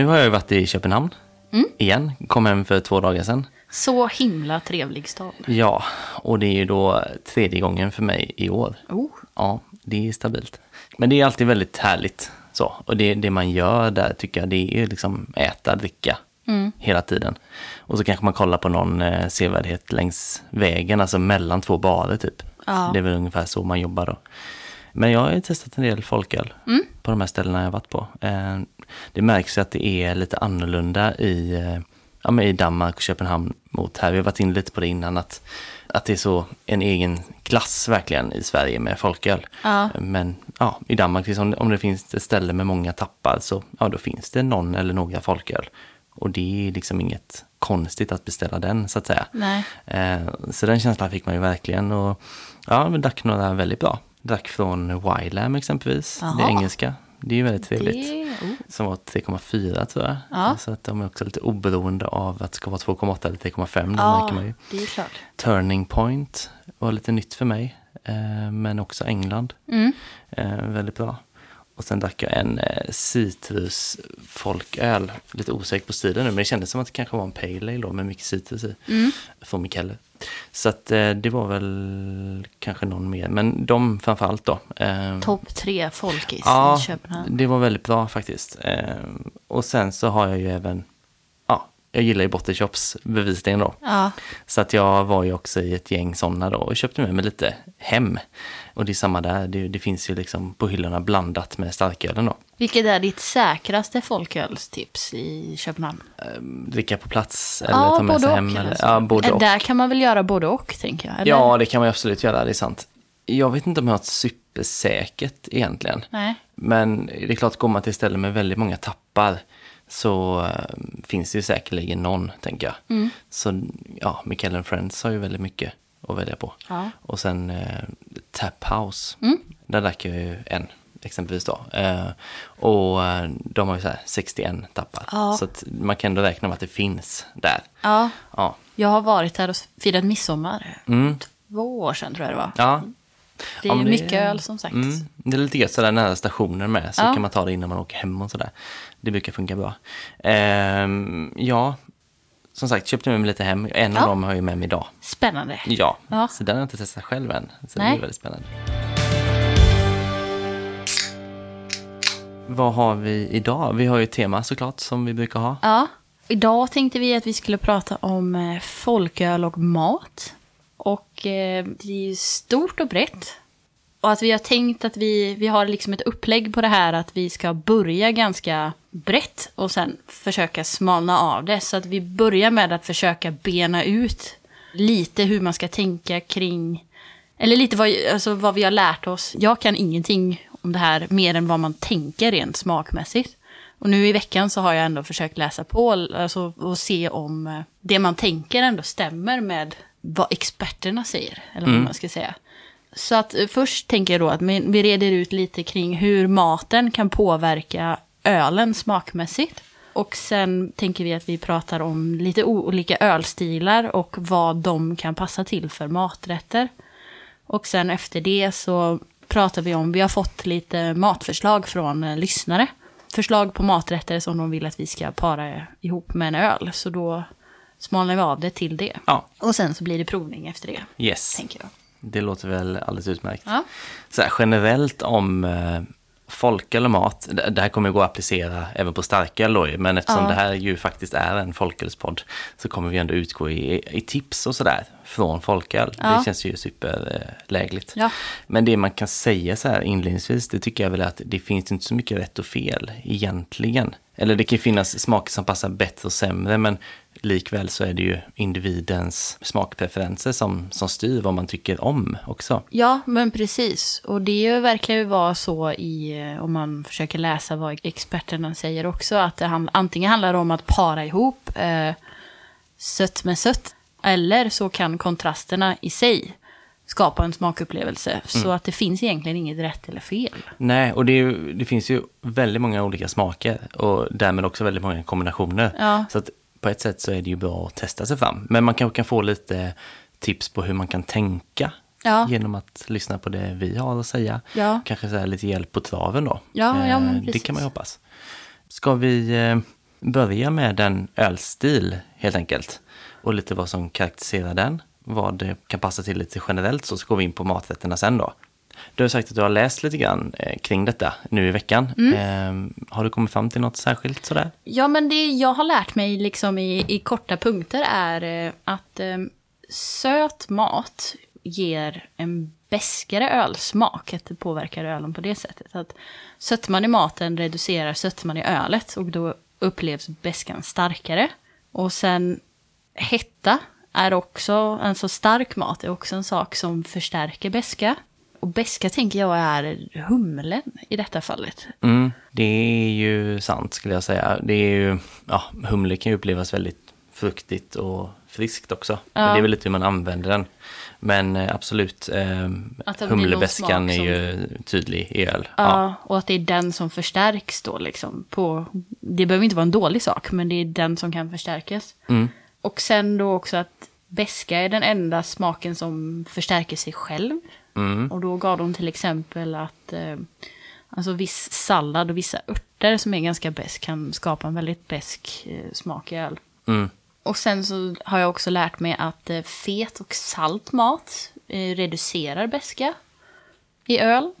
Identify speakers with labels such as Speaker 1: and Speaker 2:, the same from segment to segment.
Speaker 1: nu har jag ju varit i Köpenhamn
Speaker 2: Mm.
Speaker 1: igen. Kom hem för två dagar sedan.
Speaker 2: Så himla trevlig stad.
Speaker 1: Ja, och det är ju då tredje gången för mig i år.
Speaker 2: Oh.
Speaker 1: Ja, det är stabilt. Men det är alltid väldigt härligt. Så. Och det, det man gör där tycker jag det är liksom äta, dricka hela tiden. Och så kanske man kollar på någon eh, sevärdhet längs vägen, alltså mellan två barer typ.
Speaker 2: Ja.
Speaker 1: Det är väl ungefär så man jobbar då. Men jag har ju testat en del folköl på de här ställena jag har varit på. Eh, det märks att det är lite annorlunda i, eh, ja, men i Danmark och Köpenhamn mot här. Vi har varit inne lite på det innan, att, att det är så en egen klass verkligen i Sverige med folköl.
Speaker 2: Ja.
Speaker 1: Men ja, i Danmark, liksom, om det finns ett ställe med många tappar så ja, då finns det någon eller några folköl. Och det är liksom inget konstigt att beställa den så att säga.
Speaker 2: Nej.
Speaker 1: Eh, så den känslan fick man ju verkligen. Och ja, vi drack några väldigt bra. Drack från Wylam exempelvis, det
Speaker 2: Jaha.
Speaker 1: engelska. Det är ju väldigt trevligt.
Speaker 2: Det, oh.
Speaker 1: Som var 3,4 tror jag.
Speaker 2: Ja.
Speaker 1: Så att de är också lite oberoende av att det ska vara 2,8 eller 3,5. Det
Speaker 2: Ja,
Speaker 1: märker man ju.
Speaker 2: det är klart.
Speaker 1: Turning Point var lite nytt för mig. Eh, men också England.
Speaker 2: Mm.
Speaker 1: Eh, väldigt bra. Och sen drack jag en eh, citrusfolköl. Lite osäker på stilen nu, men det kändes som att det kanske var en pale ale då, med mycket citrus i.
Speaker 2: Mm.
Speaker 1: Från Mikkeller. Så att eh, det var väl kanske någon mer, men de framförallt då. Eh,
Speaker 2: Topp tre folkis
Speaker 1: Ja,
Speaker 2: i Köpenhamn.
Speaker 1: det var väldigt bra faktiskt. Eh, och sen så har jag ju även, ja, jag gillar ju Bottershops bevisligen då.
Speaker 2: Ja,
Speaker 1: Så att jag var ju också i ett gäng sådana då och köpte med mig lite hem. Och det är samma där, det, det finns ju liksom på hyllorna blandat med starkölen då.
Speaker 2: vilket är ditt säkraste folkölstips i Köpenhamn?
Speaker 1: Dricka på plats eller
Speaker 2: ja,
Speaker 1: ta med sig
Speaker 2: och.
Speaker 1: hem. Eller,
Speaker 2: alltså.
Speaker 1: ja, både och.
Speaker 2: Där kan man väl göra både och, tänker jag? Eller?
Speaker 1: Ja, det kan man ju absolut göra, det är sant. Jag vet inte om jag har ett supersäkert egentligen.
Speaker 2: Nej.
Speaker 1: Men det är klart, går man till ställen med väldigt många tappar så eh, finns det ju säkerligen någon, tänker jag.
Speaker 2: Mm.
Speaker 1: Så ja, Mikael Friends har ju väldigt mycket att välja på.
Speaker 2: Ja.
Speaker 1: Och sen eh, Tap House,
Speaker 2: Mm.
Speaker 1: där drack jag ju en exempelvis då. Eh, och eh, de har ju så här 61 tappar.
Speaker 2: Ja.
Speaker 1: Så att man kan ändå räkna med att det finns där.
Speaker 2: Ja,
Speaker 1: Ja,
Speaker 2: jag har varit där och firat midsommar.
Speaker 1: Mm.
Speaker 2: Två år sedan tror jag det var.
Speaker 1: ja
Speaker 2: Det är
Speaker 1: Ja, det-
Speaker 2: mycket öl som sagt.
Speaker 1: Mm, det är lite gött sådär nära stationen med, så
Speaker 2: Ja.
Speaker 1: kan man ta det innan man åker hem och sådär. Det brukar funka bra. Ehm, ja, som sagt, köpte med mig lite hem. En
Speaker 2: Ja.
Speaker 1: av dem har jag med mig idag.
Speaker 2: Spännande.
Speaker 1: Ja,
Speaker 2: Ja.
Speaker 1: så den har jag inte testat själv än. Så det
Speaker 2: Nej.
Speaker 1: är väldigt spännande. Vad har vi idag? Vi har ju ett tema såklart som vi brukar ha.
Speaker 2: Ja, idag tänkte vi att vi skulle prata om eh, folköl och mat. Och eh, det är ju stort och brett. Och att vi har tänkt att vi, vi har liksom ett upplägg på det här att vi ska börja ganska brett och sen försöka smalna av det. Så att vi börjar med att försöka bena ut lite hur man ska tänka kring, eller lite vad, alltså vad vi har lärt oss. Jag kan ingenting om det här mer än vad man tänker rent smakmässigt. Och nu i veckan så har jag ändå försökt läsa på alltså, och se om eh, det man tänker ändå stämmer med vad experterna säger. Eller vad man ska säga. Så att eh, först tänker jag då att vi vi reder ut lite kring hur maten kan påverka ölen smakmässigt. Och sen tänker vi att vi pratar om lite olika ölstilar och vad de kan passa till för maträtter. Och sen efter det så pratar vi om, vi har fått lite matförslag från eh, lyssnare. Förslag på maträtter som de vill att vi ska para ihop med en öl. Så då smalnar vi av det till det.
Speaker 1: Ja,
Speaker 2: Och sen så blir det provning efter det,
Speaker 1: yes.
Speaker 2: tänker jag.
Speaker 1: Det låter väl alldeles utmärkt.
Speaker 2: Ja.
Speaker 1: Så här, generellt om eh, folköl och mat, det, här kommer ju gå att applicera även på starköl då men eftersom
Speaker 2: Ja.
Speaker 1: det här ju faktiskt är en folkölspodd så kommer vi ändå utgå i, i tips och sådär från folköl.
Speaker 2: Ja.
Speaker 1: Det känns ju superlägligt.
Speaker 2: Ja.
Speaker 1: Men det man kan säga så här inledningsvis, det tycker jag väl är att det finns inte så mycket rätt och fel egentligen. Eller det kan finnas smaker som passar bättre och sämre, men likväl så är det ju individens smakpreferenser som, som styr vad man tycker om också.
Speaker 2: Ja, men precis. Och det verkar ju vara så i, eh, om man försöker läsa vad experterna säger också, att det hand, antingen handlar det om att para ihop eh, sött med sött, eller så kan kontrasterna i sig skapa en smakupplevelse. Så att det finns egentligen inget rätt eller fel.
Speaker 1: Nej, och det, är ju, det finns ju väldigt många olika smaker och därmed också väldigt många kombinationer.
Speaker 2: Ja.
Speaker 1: Så att på ett sätt så är det ju bra att testa sig fram. Men man kanske kan få lite tips på hur man kan tänka
Speaker 2: Ja.
Speaker 1: genom att lyssna på det vi har att säga.
Speaker 2: Ja.
Speaker 1: Kanske så lite hjälp på traven då.
Speaker 2: Ja, ja,
Speaker 1: Eh, det kan man ju hoppas. Ska vi eh, börja med en ölstil helt enkelt. Och lite vad som karaktäriserar den. Vad det kan passa till lite generellt så, så går vi in på maträtterna sen då. Du har sagt att du har läst lite grann eh, kring detta nu i veckan. Eh, har du kommit fram till något särskilt sådär?
Speaker 2: Ja, men det jag har lärt mig liksom i, i korta punkter är eh, att eh, söt mat ger en beskare ölsmak. Att det påverkar ölen på det sättet. Att sötman i maten reducerar sötman i ölet och då upplevs beskan starkare. Och sen hetta är också, alltså stark mat är också en sak som förstärker beska. Och beska tänker jag är humlen i detta fallet.
Speaker 1: Mm, det är ju sant skulle jag säga. Det är ju, ja, humle kan ju upplevas väldigt fruktigt och friskt också. Men det är väl lite hur man använder den. Men eh, absolut, eh,
Speaker 2: smak
Speaker 1: är
Speaker 2: som-
Speaker 1: ju tydlig i öl.
Speaker 2: Ja, och att det är den som förstärks då liksom. På, det behöver inte vara en dålig sak, men det är den som kan förstärkas.
Speaker 1: Mm.
Speaker 2: Och sen då också att beska är den enda smaken som förstärker sig själv.
Speaker 1: Mm.
Speaker 2: Och då gav de till exempel att eh, alltså viss sallad och vissa örter som är ganska besk kan skapa en väldigt besk eh, smak i öl.
Speaker 1: Mm.
Speaker 2: Och sen så har jag också lärt mig att eh, fet och salt mat eh, reducerar beska i öl.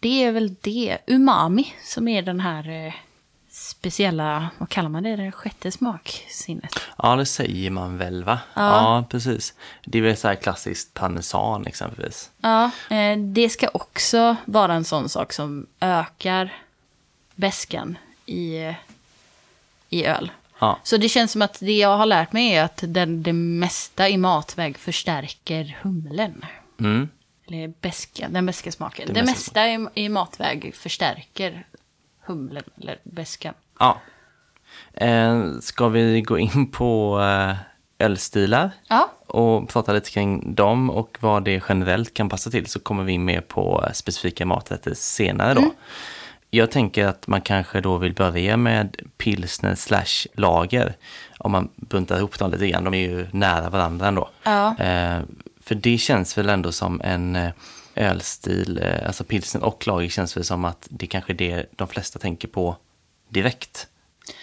Speaker 2: Det är väl det. Umami som är den här eh, speciella, vad kallar man det, det sjätte smaksinnet.
Speaker 1: Ja, det säger man väl va?
Speaker 2: Ja.
Speaker 1: Ja, precis. Det är väl så här klassiskt parmesan exempelvis.
Speaker 2: Ja, eh, det ska också vara en sån sak som ökar beskan i, i öl.
Speaker 1: Ja,
Speaker 2: Så det känns som att det jag har lärt mig är att den, det mesta i matväg förstärker humlen.
Speaker 1: mm.
Speaker 2: Eller beska, den beska smaken. Det
Speaker 1: beska
Speaker 2: mesta i, i matväg förstärker humlen eller beskan.
Speaker 1: ja. Eh, ska vi gå in på eh, ölstilar?
Speaker 2: Ja,
Speaker 1: och prata lite kring dem och vad det generellt kan passa till så kommer vi in mer på specifika maträtter senare då. Jag tänker att man kanske då vill börja med pilsner slash lager. Om man buntar ihop dem lite grann, de är ju nära varandra ändå.
Speaker 2: Ja.
Speaker 1: Eh, för det känns väl ändå som en eh, ölstil, eh, alltså pilsner och lager känns väl som att det kanske är det de flesta tänker på direkt.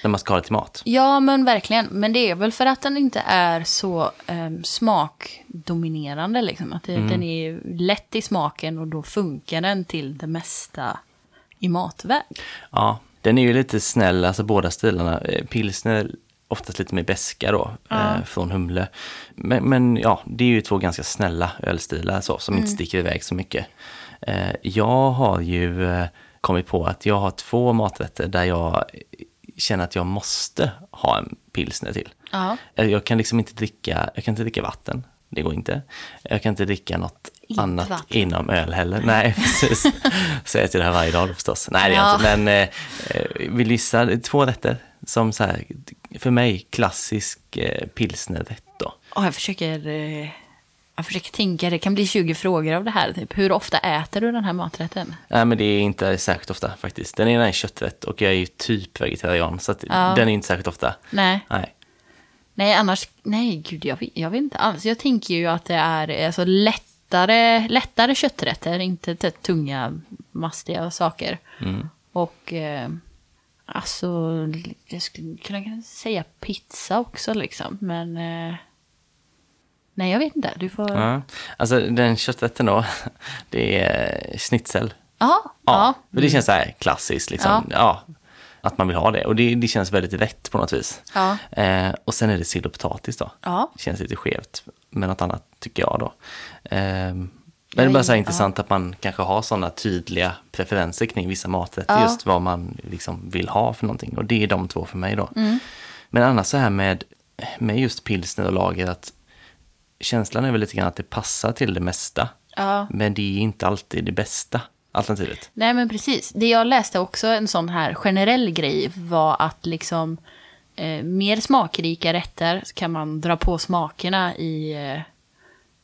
Speaker 1: När man ska ha det till mat.
Speaker 2: ja men verkligen. Men det är väl för att den inte är så um, smakdominerande. Liksom. Att det, den är lätt i smaken och då funkar den till det mesta i matväg.
Speaker 1: Ja, den är ju lite snäll, alltså båda stilarna. Eh, Pilsner oftast lite mer beska då, eh, från Humle. Men, men ja, det är ju två ganska snälla ölstilar så, som inte sticker iväg så mycket. Eh, jag har ju eh, kommit på att jag har två maträtter där jag känner att jag måste ha en pilsner till.
Speaker 2: Ja.
Speaker 1: Eh, Jag kan liksom inte dricka, jag kan inte dricka vatten. Det går inte. Jag kan inte dricka något
Speaker 2: Inte
Speaker 1: annat
Speaker 2: vatten.
Speaker 1: inom öl heller. Nej, precis. Säger till det här varje dag förstås. Nej, det jag
Speaker 2: Ja.
Speaker 1: inte. Men eh, eh, vill gissa är två rätter som så här, för mig, klassisk eh, pilsnerrätt då.
Speaker 2: Och jag försöker, eh, jag försöker tänka, det kan bli 20 frågor av det här. Typ. Hur ofta äter du den här maträtten?
Speaker 1: Nej, men det är inte särskilt ofta faktiskt. Den ena är kötträtt och jag är ju typ vegetarian, så
Speaker 2: Ja.
Speaker 1: den är inte särskilt ofta.
Speaker 2: Nej.
Speaker 1: Nej.
Speaker 2: Nej, annars, nej gud, jag, jag vet inte alls. Jag tänker ju att det är alltså, lättare, lättare kötträtter, inte tunga, mastiga saker. Och eh, alltså, jag skulle kunna säga pizza också liksom, men eh, nej, jag vet inte. Du får, ja,
Speaker 1: Ja. Alltså den kötträtten då, det är schnitzel.
Speaker 2: ja,
Speaker 1: Ja, för det känns så här klassiskt liksom.
Speaker 2: Ja.
Speaker 1: Ja. att man vill ha det. Och det, det känns väldigt rätt på något vis.
Speaker 2: Ja.
Speaker 1: Eh, och sen är det sill och potatis då.
Speaker 2: ja.
Speaker 1: Känns lite skevt med något annat tycker jag då. Eh, men det är bara så här
Speaker 2: Ja.
Speaker 1: intressant att man kanske har sådana tydliga preferenser kring vissa maträtter.
Speaker 2: Ja.
Speaker 1: Just vad man liksom vill ha för någonting. Och det är de två för mig då.
Speaker 2: Mm.
Speaker 1: Men annars så här med, med just pilsner och lager att känslan är väl lite grann att det passar till det mesta.
Speaker 2: ja.
Speaker 1: Men det är inte alltid det bästa alternativet.
Speaker 2: Nej men precis. Det jag läste också en sån här generell grej var att liksom eh, mer smakrika rätter så kan man dra på smakerna i, eh,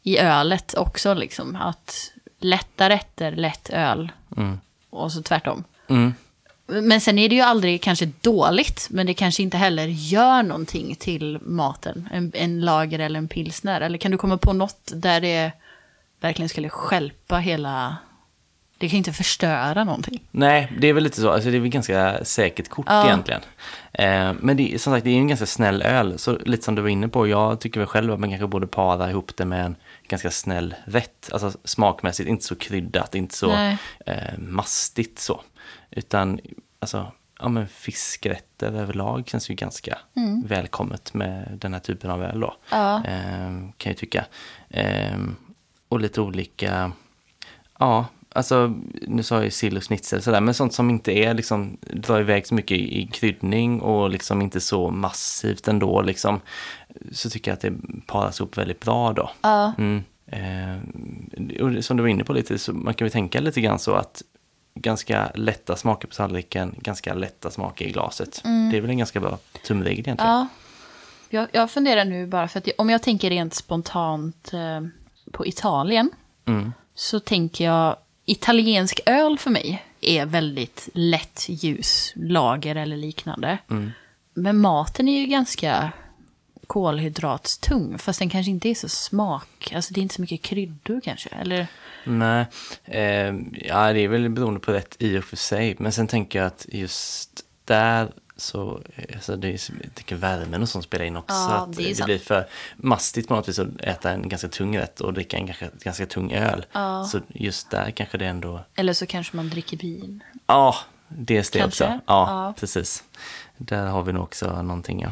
Speaker 2: i ölet också liksom. Att lätta rätter, lätt öl. Och så tvärtom.
Speaker 1: Mm.
Speaker 2: Men sen är det ju aldrig kanske dåligt, men det kanske inte heller gör någonting till maten. En, en lager eller en pilsner. Eller kan du komma på något där det verkligen skulle skälpa hela Det kan inte förstöra någonting.
Speaker 1: Nej, det är väl lite så. Alltså, det är väl ganska säkert kort
Speaker 2: Ja.
Speaker 1: egentligen. Eh, men det, som sagt, det är en ganska snäll öl. Så lite som du var inne på, jag tycker väl själv att man kanske borde para ihop det med en ganska snäll rätt. Alltså smakmässigt, inte så kryddat, inte så eh, mastigt så. Utan, alltså, ja men fiskrätter överlag känns ju ganska välkommet med den här typen av öl då.
Speaker 2: Ja.
Speaker 1: Eh, kan jag tycka. Eh, och lite olika, ja, alltså nu sa jag ju sill och schnitzel sådär, men sånt som inte är liksom, drar iväg så mycket i, kryddning och liksom inte så massivt ändå liksom. Så tycker jag att det paras ihop väldigt bra då.
Speaker 2: Ja.
Speaker 1: Mm. Eh, och som du var inne på lite, så man kan väl tänka lite grann så att ganska lätta smaker på tallriken, ganska lätta smaker i glaset. Det är väl en ganska bra tumregel egentligen.
Speaker 2: Ja. Jag, jag funderar nu bara för att jag, om jag tänker rent spontant eh, på Italien
Speaker 1: Mm.
Speaker 2: så tänker jag italiensk öl för mig är väldigt lätt ljus, lager eller liknande.
Speaker 1: Mm.
Speaker 2: Men maten är ju ganska kolhydratstung, fast den kanske inte är så smak. Alltså det är inte så mycket kryddor kanske, eller?
Speaker 1: Nej, eh, ja det är väl beroende på rätt i och för sig. Men sen tänker jag att just där så, eh, alltså det är, tänker värmen och sånt spelar in också.
Speaker 2: Ja,
Speaker 1: att
Speaker 2: det är
Speaker 1: det blir för mastigt på något vis att äta en ganska tung rätt och dricka en ganska, ganska tung öl.
Speaker 2: Ja.
Speaker 1: Så just där kanske det ändå,
Speaker 2: Eller så kanske man dricker vin.
Speaker 1: ja, det
Speaker 2: Kanske.
Speaker 1: också. Ja,
Speaker 2: Ja.
Speaker 1: precis. Där har vi nog också någonting, ja.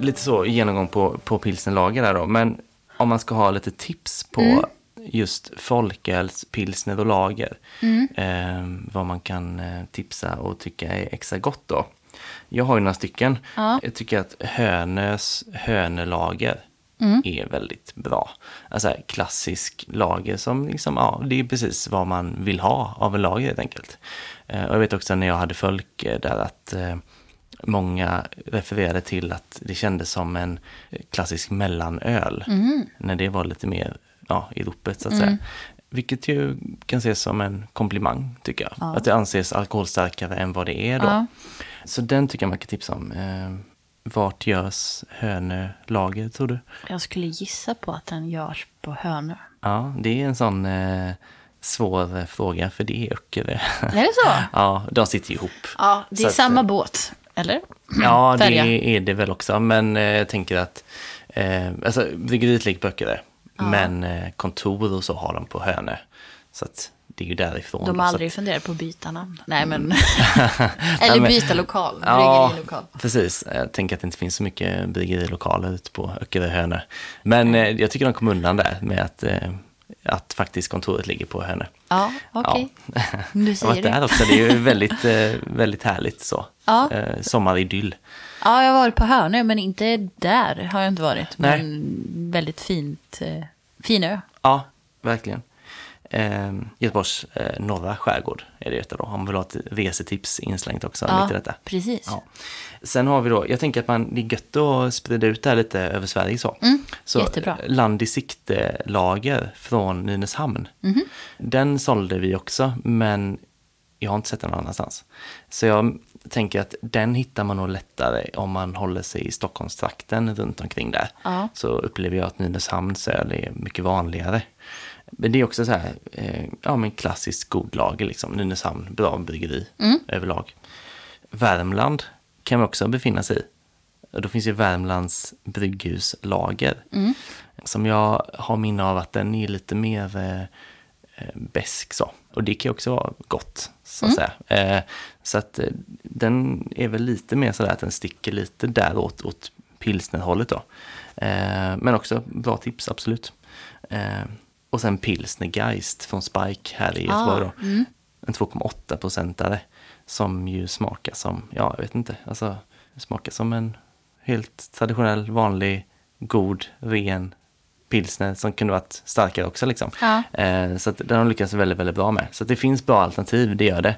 Speaker 1: Lite så genomgång på, på pilsnerlager där då, men om man ska ha lite tips på
Speaker 2: Mm.
Speaker 1: Just folköls, pilsner och lager, eh, vad man kan eh, tipsa och tycka är extra gott då. Jag har ju några stycken.
Speaker 2: Ja.
Speaker 1: Jag tycker att Hönös hönelager
Speaker 2: Mm.
Speaker 1: är väldigt bra. Alltså klassisk lager som liksom, ja, det är precis vad man vill ha av en lager helt enkelt. Eh, och jag vet också när jag hade folk eh, där att eh, många refererade till att det kändes som en eh, klassisk mellanöl. När det var lite mer ja, i ropet så att säga. Vilket ju kan ses som en komplimang tycker jag.
Speaker 2: Ja.
Speaker 1: Att det anses alkoholstarkare än vad det är då.
Speaker 2: Ja.
Speaker 1: Så den tycker jag man kan tipsa om. Eh, vart görs hönölager tror du?
Speaker 2: Jag skulle gissa på att den görs på Hönö.
Speaker 1: Ja, det är en sån eh, svår fråga för det är Öckerö.
Speaker 2: Är det så?
Speaker 1: ja, de sitter ihop.
Speaker 2: Ja, det
Speaker 1: Så
Speaker 2: är
Speaker 1: att,
Speaker 2: samma
Speaker 1: eh,
Speaker 2: båt, eller?
Speaker 1: Ja, det är det väl också. Men eh, jag tänker att eh, alltså, bryggeriet ligger på Öckerö. Men eh, kontor och så har de på Hönö. Så att det är ju därifrån.
Speaker 2: De har aldrig
Speaker 1: att,
Speaker 2: funderat på att byta namn. Nej, men... Eller byta lokal.
Speaker 1: Ja,
Speaker 2: Bryggerilokal.
Speaker 1: precis. Jag tänker att det inte finns så mycket bryggerilokaler ute på Öckerö Hönö. Men eh, jag tycker de kom undan där med att, eh, att faktiskt kontoret ligger på Hönö.
Speaker 2: Ja, okej. Nu
Speaker 1: Jag har varit där
Speaker 2: du.
Speaker 1: också, det är ju väldigt, eh, väldigt härligt så.
Speaker 2: Ja.
Speaker 1: Eh, sommaridyll.
Speaker 2: Ja, jag har varit på Hönö, men inte där har jag inte varit.
Speaker 1: Nej.
Speaker 2: Men väldigt fint. Eh, fin ö.
Speaker 1: Ja, verkligen. Eh, Göteborgs eh, norra skärgård är det detta då. Om man vill ha ett resetips inslängt också
Speaker 2: Ja,
Speaker 1: mitt i detta.
Speaker 2: precis.
Speaker 1: Ja. Sen har vi då, jag tänker att man, det är gött att sprida ut det här lite över Sverige så. så
Speaker 2: Mm, jättebra.
Speaker 1: Land i sikte-lager från Nynäshamn.
Speaker 2: Mhm.
Speaker 1: Den sålde vi också, men jag har inte sett den någon annanstans. Så jag tänker att den hittar man nog lättare om man håller sig i Stockholmstrakten runt omkring där.
Speaker 2: Ja.
Speaker 1: Så upplever jag att Nynäshamns öl är mycket vanligare. Men det är också så här, eh, ja men klassiskt god lager liksom. Nynäshamn, bra bryggeri
Speaker 2: Mm.
Speaker 1: överlag. Värmland kan man också befinna sig i. Och då finns ju Värmlands brygghuslager.
Speaker 2: Mm.
Speaker 1: Som jag har minne av att den är lite mer eh, eh, besk så. Och det kan ju också vara gott, så
Speaker 2: Mm.
Speaker 1: att säga. Eh, så att eh, den är väl lite mer sådär att den sticker lite där åt, åt pilsnerhållet då. Eh, men också bra tips, absolut. Och sen pilsnergeist från Spike här i Göteborg då.
Speaker 2: mm.
Speaker 1: En 2,8 procentare som ju smakar som, ja jag vet inte, alltså smakar som en helt traditionell, vanlig, god, ren pilsner som kunde varit starkare också liksom.
Speaker 2: Ja.
Speaker 1: Eh, så att den har lyckats väldigt, väldigt bra med. Så det finns bra alternativ, det gör det.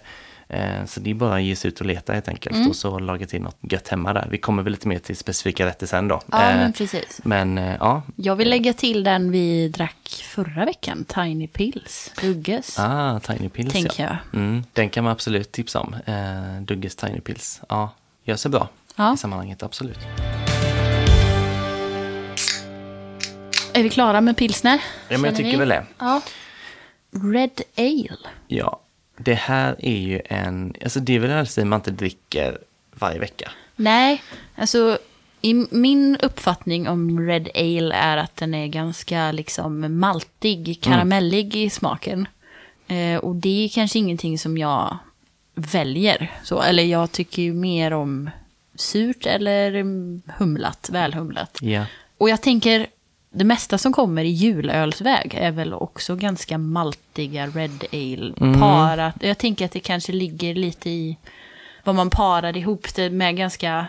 Speaker 1: Eh, så det är bara att ge sig ut och leta helt enkelt
Speaker 2: Mm.
Speaker 1: och så laga till något gött hemma där. Vi kommer väl lite mer till specifika rätter sen då.
Speaker 2: Ja,
Speaker 1: Eh,
Speaker 2: men precis.
Speaker 1: men eh, ja,
Speaker 2: Jag vill lägga till den vi drack förra veckan, Tiny Pills, Dugges.
Speaker 1: ah, Tiny Pills
Speaker 2: Tänker
Speaker 1: ja.
Speaker 2: jag.
Speaker 1: Mm, den kan man absolut tipsa om. Eh, Dugges Tiny Pills. Ja, gör sig bra
Speaker 2: Ja.
Speaker 1: i sammanhanget, absolut.
Speaker 2: är vi klara med pilsner?
Speaker 1: Ja, men jag tycker
Speaker 2: vi?
Speaker 1: väl det.
Speaker 2: Ja. Red Ale.
Speaker 1: Ja, det här är ju en, alltså det är väl en ölstil man inte dricker varje vecka.
Speaker 2: Nej, alltså i min uppfattning om Red Ale är att den är ganska liksom maltig, karamellig i smaken. Eh, och det är kanske ingenting som jag väljer. Så, eller jag tycker ju mer om surt eller mm, humlat, välhumlat.
Speaker 1: Ja.
Speaker 2: Och jag tänker, det mesta som kommer i julölsväg är väl också ganska maltiga Red Ale
Speaker 1: Mm.
Speaker 2: parat. Jag tänker att det kanske ligger lite i vad man parar ihop det med ganska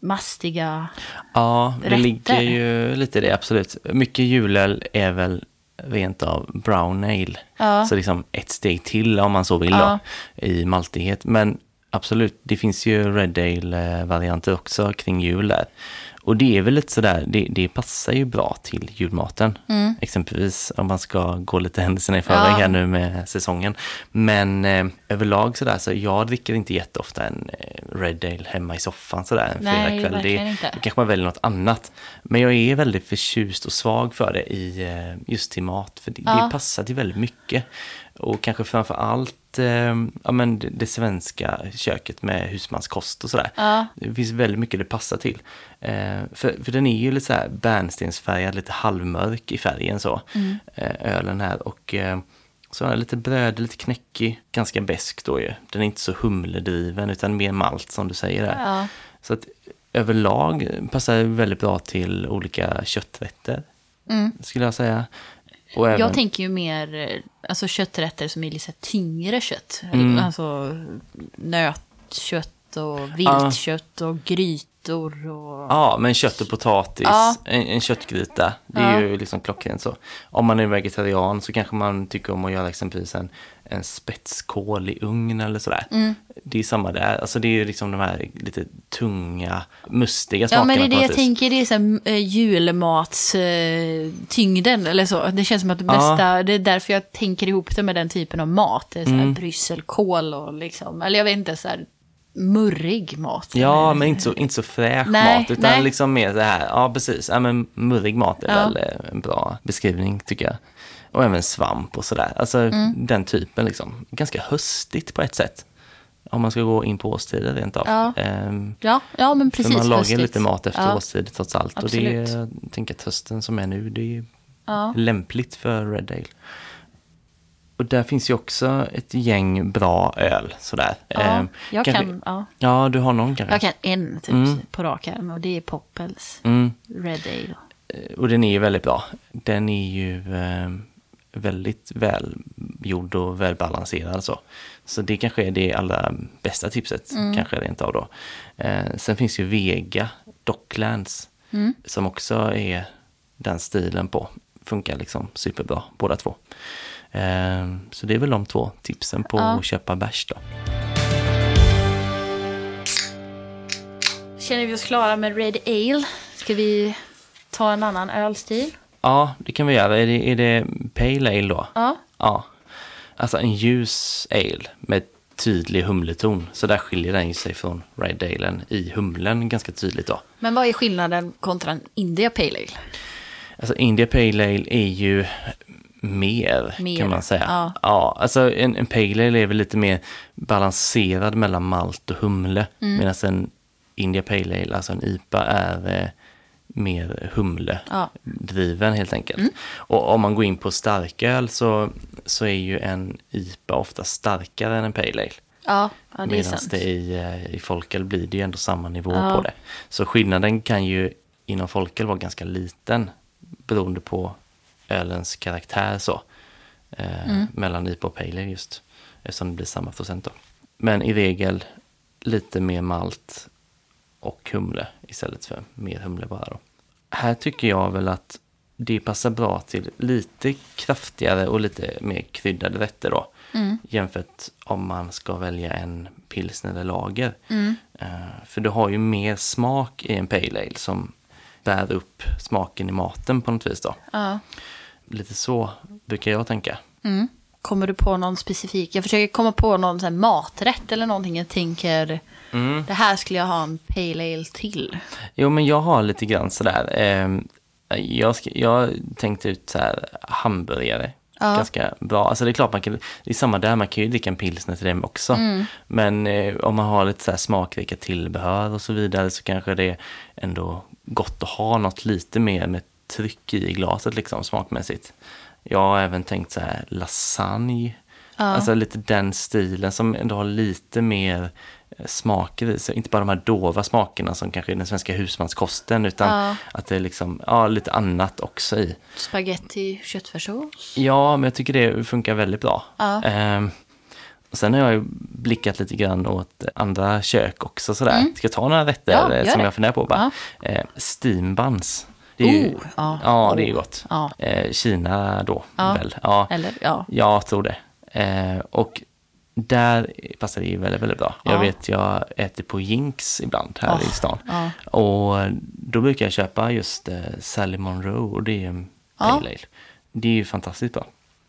Speaker 2: mastiga...
Speaker 1: Ja, det
Speaker 2: Rätter.
Speaker 1: ligger ju lite i det, absolut. Mycket julöl är väl rent av brown ale.
Speaker 2: Ja.
Speaker 1: Så liksom ett steg till om man så vill
Speaker 2: Ja.
Speaker 1: då, i maltighet. Men absolut, det finns ju red ale-varianter också kring jul där. Och det är väl lite sådär, det, det passar ju bra till julmaten. Exempelvis om man ska gå lite händelserna i förväg
Speaker 2: Mm. Ja.
Speaker 1: här nu med säsongen. Men eh, överlag sådär, så jag dricker inte jätteofta en eh, red ale hemma i soffan sådär en fredagkväll. Det,
Speaker 2: inte.
Speaker 1: då kanske man väljer något annat. Men jag är väldigt förtjust och svag för det i, eh, just till mat. För det,
Speaker 2: Ja.
Speaker 1: det passar till väldigt mycket. Och kanske framför allt eh, ja, men det, det svenska köket med husmanskost och sådär.
Speaker 2: Ja.
Speaker 1: Det finns väldigt mycket det passar till. Eh, för, för den är ju lite så här bärnstensfärgad, lite halvmörk i färgen så. Eh, ölen här. Och eh, så den lite bröd, lite knäckig, ganska besk då ju. Den är inte så humledriven utan mer malt som du säger där.
Speaker 2: Ja.
Speaker 1: Så att överlag passar det väldigt bra till olika kötträtter. Skulle jag säga. Även.
Speaker 2: Jag tänker ju mer eh, alltså kötträtter som är lite tyngre kött.
Speaker 1: Mm.
Speaker 2: Alltså nötkött och viltkött och grytor och...
Speaker 1: Ja, men kött och potatis,
Speaker 2: Ja.
Speaker 1: en, en köttgryta, det är
Speaker 2: Ja.
Speaker 1: ju liksom klockrent så. Om man är vegetarian så kanske man tycker om att göra exempelvis en, en spetskål i ugn eller sådär.
Speaker 2: Mm.
Speaker 1: Det är samma där, alltså det är ju liksom de här lite tunga, mustiga
Speaker 2: Ja,
Speaker 1: smakerna
Speaker 2: men det är det jag tänker, det är så här, eh, julmatstyngden eh, eller så. Det känns som att det bästa, det är därför jag tänker ihop det med den typen av mat. Det är så här
Speaker 1: Mm.
Speaker 2: brysselkål och liksom, eller jag vet inte, så här murrig mat.
Speaker 1: Ja, men inte så, inte så fräsch
Speaker 2: Nej,
Speaker 1: mat, utan
Speaker 2: nej.
Speaker 1: liksom mer så här, ja precis, ja, men murrig mat är
Speaker 2: Ja.
Speaker 1: väl eh, en bra beskrivning tycker jag. Och även svamp och sådär, alltså
Speaker 2: Mm.
Speaker 1: den typen liksom. Ganska höstigt på ett sätt. Om man ska gå in på årstider rent av.
Speaker 2: Ja.
Speaker 1: Ehm,
Speaker 2: Ja, ja men precis.
Speaker 1: för man lagar
Speaker 2: höstigt.
Speaker 1: lite mat efter
Speaker 2: ja.
Speaker 1: årstider trots allt. Och det är,
Speaker 2: Absolut.
Speaker 1: jag tänker att hösten som är nu, det är lämpligt för Red Ale. Och där finns ju också ett gäng bra öl sådär.
Speaker 2: Ja,
Speaker 1: Ehm,
Speaker 2: jag
Speaker 1: kanske-
Speaker 2: kan, ja.
Speaker 1: Ja, du har någon kanske?
Speaker 2: Jag kan en typ
Speaker 1: Mm.
Speaker 2: på rak arm och det är Poppels
Speaker 1: Mm.
Speaker 2: Red Ale.
Speaker 1: Och den är ju väldigt bra. Den är ju eh, väldigt välgjord och välbalanserad. Så. så det kanske är det allra bästa tipset, kanske rent av då. Eh, sen finns ju Vega, Docklands, som också är den stilen på. Funkar liksom superbra, båda två. Eh, så det är väl de två tipsen på
Speaker 2: Ja.
Speaker 1: att köpa bärs då.
Speaker 2: Känner vi oss klara med Red Ale? Ska vi ta en annan ölstil?
Speaker 1: Ja, det kan vi göra. Är det, är det Pale Ale då?
Speaker 2: Ja.
Speaker 1: Ja, alltså en ljus ale med tydlig humleton. Så där skiljer den ju sig från Red Alen i humlen ganska tydligt då.
Speaker 2: Men vad är skillnaden kontra en India Pale Ale?
Speaker 1: Alltså India Pale Ale är ju mer,
Speaker 2: Mer,
Speaker 1: kan man säga.
Speaker 2: ja.
Speaker 1: Ja, alltså en, en Pale Ale är väl lite mer balanserad mellan malt och humle.
Speaker 2: Mm.
Speaker 1: Medan en India Pale Ale, alltså en IPA, är eh, mer humle
Speaker 2: Ja.
Speaker 1: driven helt enkelt.
Speaker 2: Mm.
Speaker 1: Och om man går in på starköl så, så är ju en IPA ofta starkare än en Pale Ale.
Speaker 2: Ja, ja det
Speaker 1: Medan det i, eh, i folköl blir det ju ändå samma nivå
Speaker 2: Ja.
Speaker 1: på det. Så skillnaden kan ju inom folköl vara ganska liten beroende på ölens karaktär så. Eh,
Speaker 2: Mm.
Speaker 1: Mellan IPA och Pale Ale just. Eftersom det blir samma procent då. Men i regel lite mer malt och humle istället för mer humle bara då. Här tycker jag väl att det passar bra till lite kraftigare och lite mer kryddade rätter då. Jämfört om man ska välja en pilsner eller lager. Eh, för du har ju mer smak i en pale ale som bär upp smaken i maten på något vis då.
Speaker 2: Ja.
Speaker 1: Lite så brukar jag tänka.
Speaker 2: Kommer du på någon specifik? Jag försöker komma på någon här maträtt eller någonting. Jag tänker,
Speaker 1: Mm.
Speaker 2: det här skulle jag ha en Pale Ale till.
Speaker 1: Jo, men jag har lite grann sådär. Eh, Jag, ska, jag tänkte ut så här hamburgare.
Speaker 2: Ja.
Speaker 1: Ganska bra. Alltså det är klart man kan, det är samma där, man kan ju dricka en pilsner till dem också.
Speaker 2: Mm.
Speaker 1: Men eh, om man har lite så här smakrika tillbehör och så vidare så kanske det är ändå gott att ha något lite mer med tryck i glaset liksom smakmässigt. Jag har även tänkt så här lasagne. Alltså lite den stilen som ändå har lite mer eh, smaker i sig. Inte bara de här dova smakerna som kanske är den svenska husmanskosten utan
Speaker 2: Ja.
Speaker 1: att det är liksom, ja, lite annat också i.
Speaker 2: Spaghetti, köttfärssås.
Speaker 1: Ja, men jag tycker det funkar väldigt bra.
Speaker 2: Ja.
Speaker 1: Ehm, och sen har jag ju blickat lite grann åt andra kök också sådär. Ska jag ta några rätter
Speaker 2: Mm. Ja,
Speaker 1: eh, som jag funderar på bara? Eh, steambuns. Det är ju,
Speaker 2: Oh, ja.
Speaker 1: ja, det är
Speaker 2: Oh.
Speaker 1: gott.
Speaker 2: Ja.
Speaker 1: Eh, Kina då,
Speaker 2: Ja.
Speaker 1: väl? Ja.
Speaker 2: Eller, ja.
Speaker 1: Jag tror det. Eh, och där passar det ju väldigt, väldigt bra. Jag
Speaker 2: Ja.
Speaker 1: vet, jag äter på Jinx ibland här
Speaker 2: Oh,
Speaker 1: i stan. Och då brukar jag köpa just eh, Sally Monroe och det är en
Speaker 2: Ja.
Speaker 1: pale ale. Det är ju fantastiskt bra.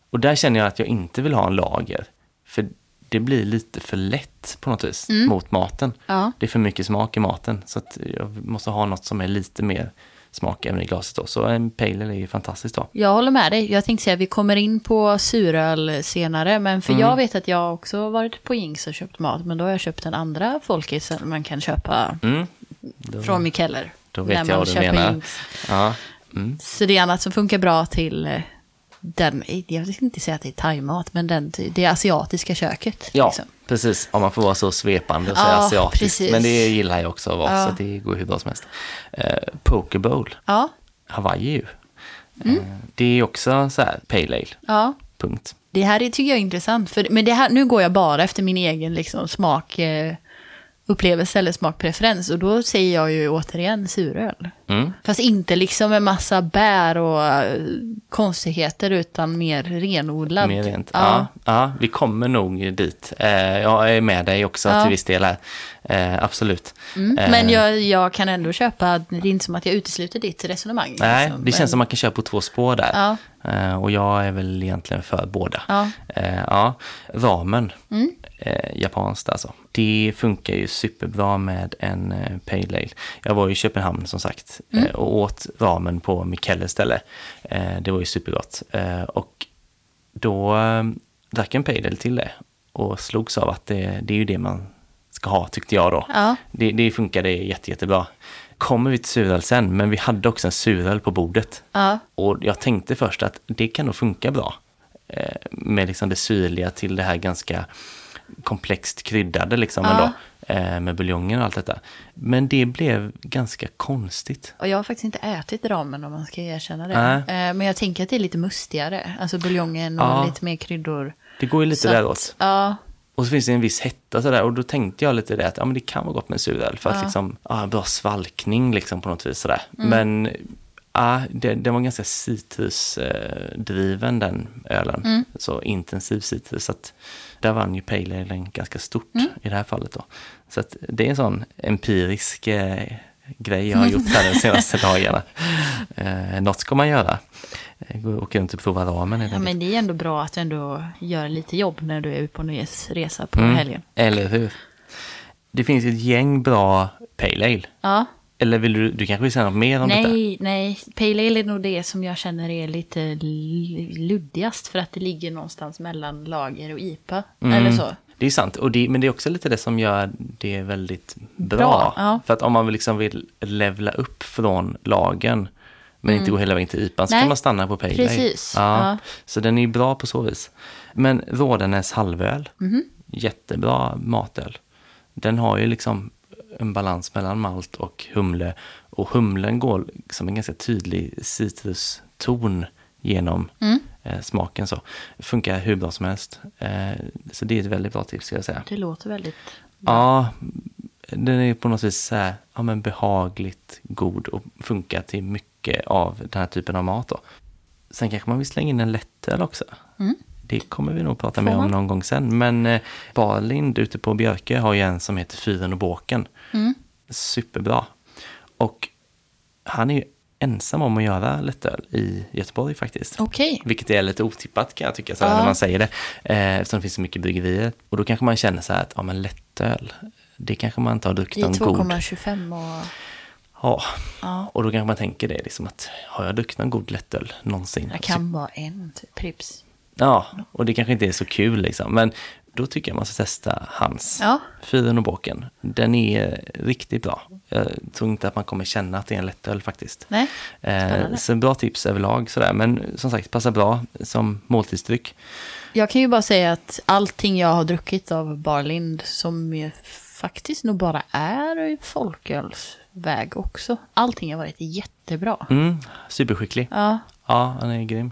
Speaker 1: Och där känner jag att jag inte vill ha en lager. För det blir lite för lätt på något vis mot maten.
Speaker 2: Mm. Ja.
Speaker 1: Det är för mycket smak i maten. Så jag måste ha något som är lite mer smak även i glaset då. Så en pale ale är ju fantastiskt då.
Speaker 2: Jag håller med dig. Jag tänkte säga att vi kommer in på suröl senare. Men för
Speaker 1: Mm.
Speaker 2: jag vet att jag också har varit på Jinx och köpt mat. Men då har jag köpt den andra folkisen man kan köpa
Speaker 1: Mm. Då,
Speaker 2: från Mikeller.
Speaker 1: då vet jag vad du menar. Ja. Mm.
Speaker 2: Så det är annat som funkar bra till eh, den, jag vill inte säga att det är thaimat, men den, det asiatiska köket.
Speaker 1: Ja,
Speaker 2: liksom.
Speaker 1: Precis. Om man får vara så svepande och säga
Speaker 2: Ja,
Speaker 1: asiatiskt.
Speaker 2: precis.
Speaker 1: Men det gillar jag också att vara,
Speaker 2: Ja.
Speaker 1: så det går hur bra som helst. Eh, Poker Bowl,
Speaker 2: Ja,
Speaker 1: Hawaii ju. Eh, det är också så här, pale ale,
Speaker 2: ja.
Speaker 1: punkt.
Speaker 2: Det här är, tycker jag är intressant. För, men det här, nu går jag bara efter min egen liksom, smak, eh, upplevelse eller smakpreferens. Och då säger jag ju återigen suröl.
Speaker 1: Mm.
Speaker 2: Fast inte liksom en massa bär och eh, konstigheter utan mer renodlad.
Speaker 1: Mer rent.
Speaker 2: Ja.
Speaker 1: Ja. Ja, vi kommer nog dit. Eh, jag är med dig också
Speaker 2: Ja.
Speaker 1: till viss del här. Eh, absolut.
Speaker 2: Mm. Men jag, jag kan ändå köpa, det är inte som att jag utesluter ditt resonemang.
Speaker 1: Nej,
Speaker 2: liksom.
Speaker 1: det känns
Speaker 2: Men-
Speaker 1: som man kan köra på två spår där.
Speaker 2: Ja.
Speaker 1: Och jag är väl egentligen för båda.
Speaker 2: Ja.
Speaker 1: Ja. Ramen,
Speaker 2: Mm.
Speaker 1: Eh, japanskt alltså. Det funkar ju superbra med en eh, pale ale. Jag var i Köpenhamn som sagt
Speaker 2: Mm.
Speaker 1: eh, och åt ramen på Mikkelles ställe. Eh, det var ju supergott. Eh, och då eh, drack jag en pale ale till det och slogs av att det, det är ju det man ska ha tyckte jag då.
Speaker 2: Ja.
Speaker 1: Det, det funkade jätte, jättebra. Kommer vi till suröl sen, men vi hade också en suröl på bordet.
Speaker 2: Ja.
Speaker 1: Och jag tänkte först att det kan nog funka bra. Eh, med liksom det syrliga till det här ganska komplext kryddade liksom
Speaker 2: Ja.
Speaker 1: ändå. Eh, med buljongen och allt detta. Men det blev ganska konstigt.
Speaker 2: Och jag har faktiskt inte ätit ramen om man ska erkänna det.
Speaker 1: Nej.
Speaker 2: Eh, Men jag tänker att det är lite mustigare. Alltså buljongen och
Speaker 1: Ja.
Speaker 2: lite mer kryddor.
Speaker 1: Det går ju lite
Speaker 2: Så
Speaker 1: däråt.
Speaker 2: Ja,
Speaker 1: Och så finns det en viss hetta sådär och då tänkte jag lite det att ja, men det kan vara gott med suröl för att liksom, ja, bra svalkning liksom på något vis sådär.
Speaker 2: Mm.
Speaker 1: Men ja, det, den var ganska citrusdriven den ölen.
Speaker 2: Mm.
Speaker 1: Så intensiv citrus. Så att där vann ju Pale Ale ganska stort
Speaker 2: Mm.
Speaker 1: i det här fallet då. Så att det är en sån empirisk eh, grej jag har gjort här de senaste dagarna. Eh, något ska man göra. Eh, åka runt och prova ramen
Speaker 2: ja, men det är ändå bra att du ändå gör lite jobb när du är på en res- resa på
Speaker 1: Mm.
Speaker 2: helgen.
Speaker 1: Eller hur? Det finns ett gäng bra Pale Ale.
Speaker 2: Ja,
Speaker 1: Eller vill du, du kanske vill säga något mer om detta?
Speaker 2: nej, nej. Pale Ale är nog det som jag känner är lite luddigast. För att det ligger någonstans mellan lager och IPA.
Speaker 1: Mm.
Speaker 2: Eller så.
Speaker 1: Det är sant, och det, men det är också lite det som gör det väldigt bra.
Speaker 2: Bra, ja.
Speaker 1: För att om man vill liksom vill levla upp från lagen, men inte gå hela vägen till IPA, så
Speaker 2: Nej,
Speaker 1: kan man stanna på Pale Ale.
Speaker 2: precis,
Speaker 1: Ja,
Speaker 2: ja.
Speaker 1: Så den är bra på så vis. Men Rådenäs halvöl,
Speaker 2: Mhm.
Speaker 1: jättebra matöl. Den har ju liksom en balans mellan malt och humle. Och humlen går som en ganska tydlig citruston genom
Speaker 2: Mm.
Speaker 1: eh, smaken. Så. Funkar hur bra som helst. Eh, så det är ett väldigt bra tips ska jag säga.
Speaker 2: Det låter väldigt...
Speaker 1: Ja, den är på något vis så här, ja, men behagligt god och funkar till mycket av den här typen av mat. Då. Sen kanske man vill slänga in en lättöl också.
Speaker 2: Mm.
Speaker 1: Det kommer vi nog prata mer om någon gång sen. Men eh, Barlind ute på Björke har ju en som heter Fyren och båken.
Speaker 2: Mm.
Speaker 1: Superbra. Och han är ju ensam om att göra lättöl i Göteborg faktiskt.
Speaker 2: Okej.
Speaker 1: Vilket är lite otippat kan jag tycka så
Speaker 2: Ja.
Speaker 1: när man säger det. Eh, eftersom det finns så mycket bryggerier. Och då kanske man känner så här att ja, men lättöl, det kanske man inte har druckit någon god.
Speaker 2: 2,25 och...
Speaker 1: Ja,
Speaker 2: Ja.
Speaker 1: och då kanske man tänker det, liksom att har jag druckit någon god lättöl någonsin?
Speaker 2: Jag kan bara en typ Pripps.
Speaker 1: Ja, och det kanske inte är så kul liksom. Men då tycker jag man ska testa hans.
Speaker 2: Ja.
Speaker 1: Fyren och båken. Den är riktigt bra. Jag tror inte att man kommer känna att det är en lättöl faktiskt.
Speaker 2: Nej,
Speaker 1: Eh, så bra tips överlag sådär. Men som sagt, passar bra som måltidsdryck.
Speaker 2: Jag kan ju bara säga att allting jag har druckit av Barlind som faktiskt nog bara är folkölsväg också. Allting har varit jättebra.
Speaker 1: Mm, superskicklig.
Speaker 2: Ja,
Speaker 1: Ja, han är grym.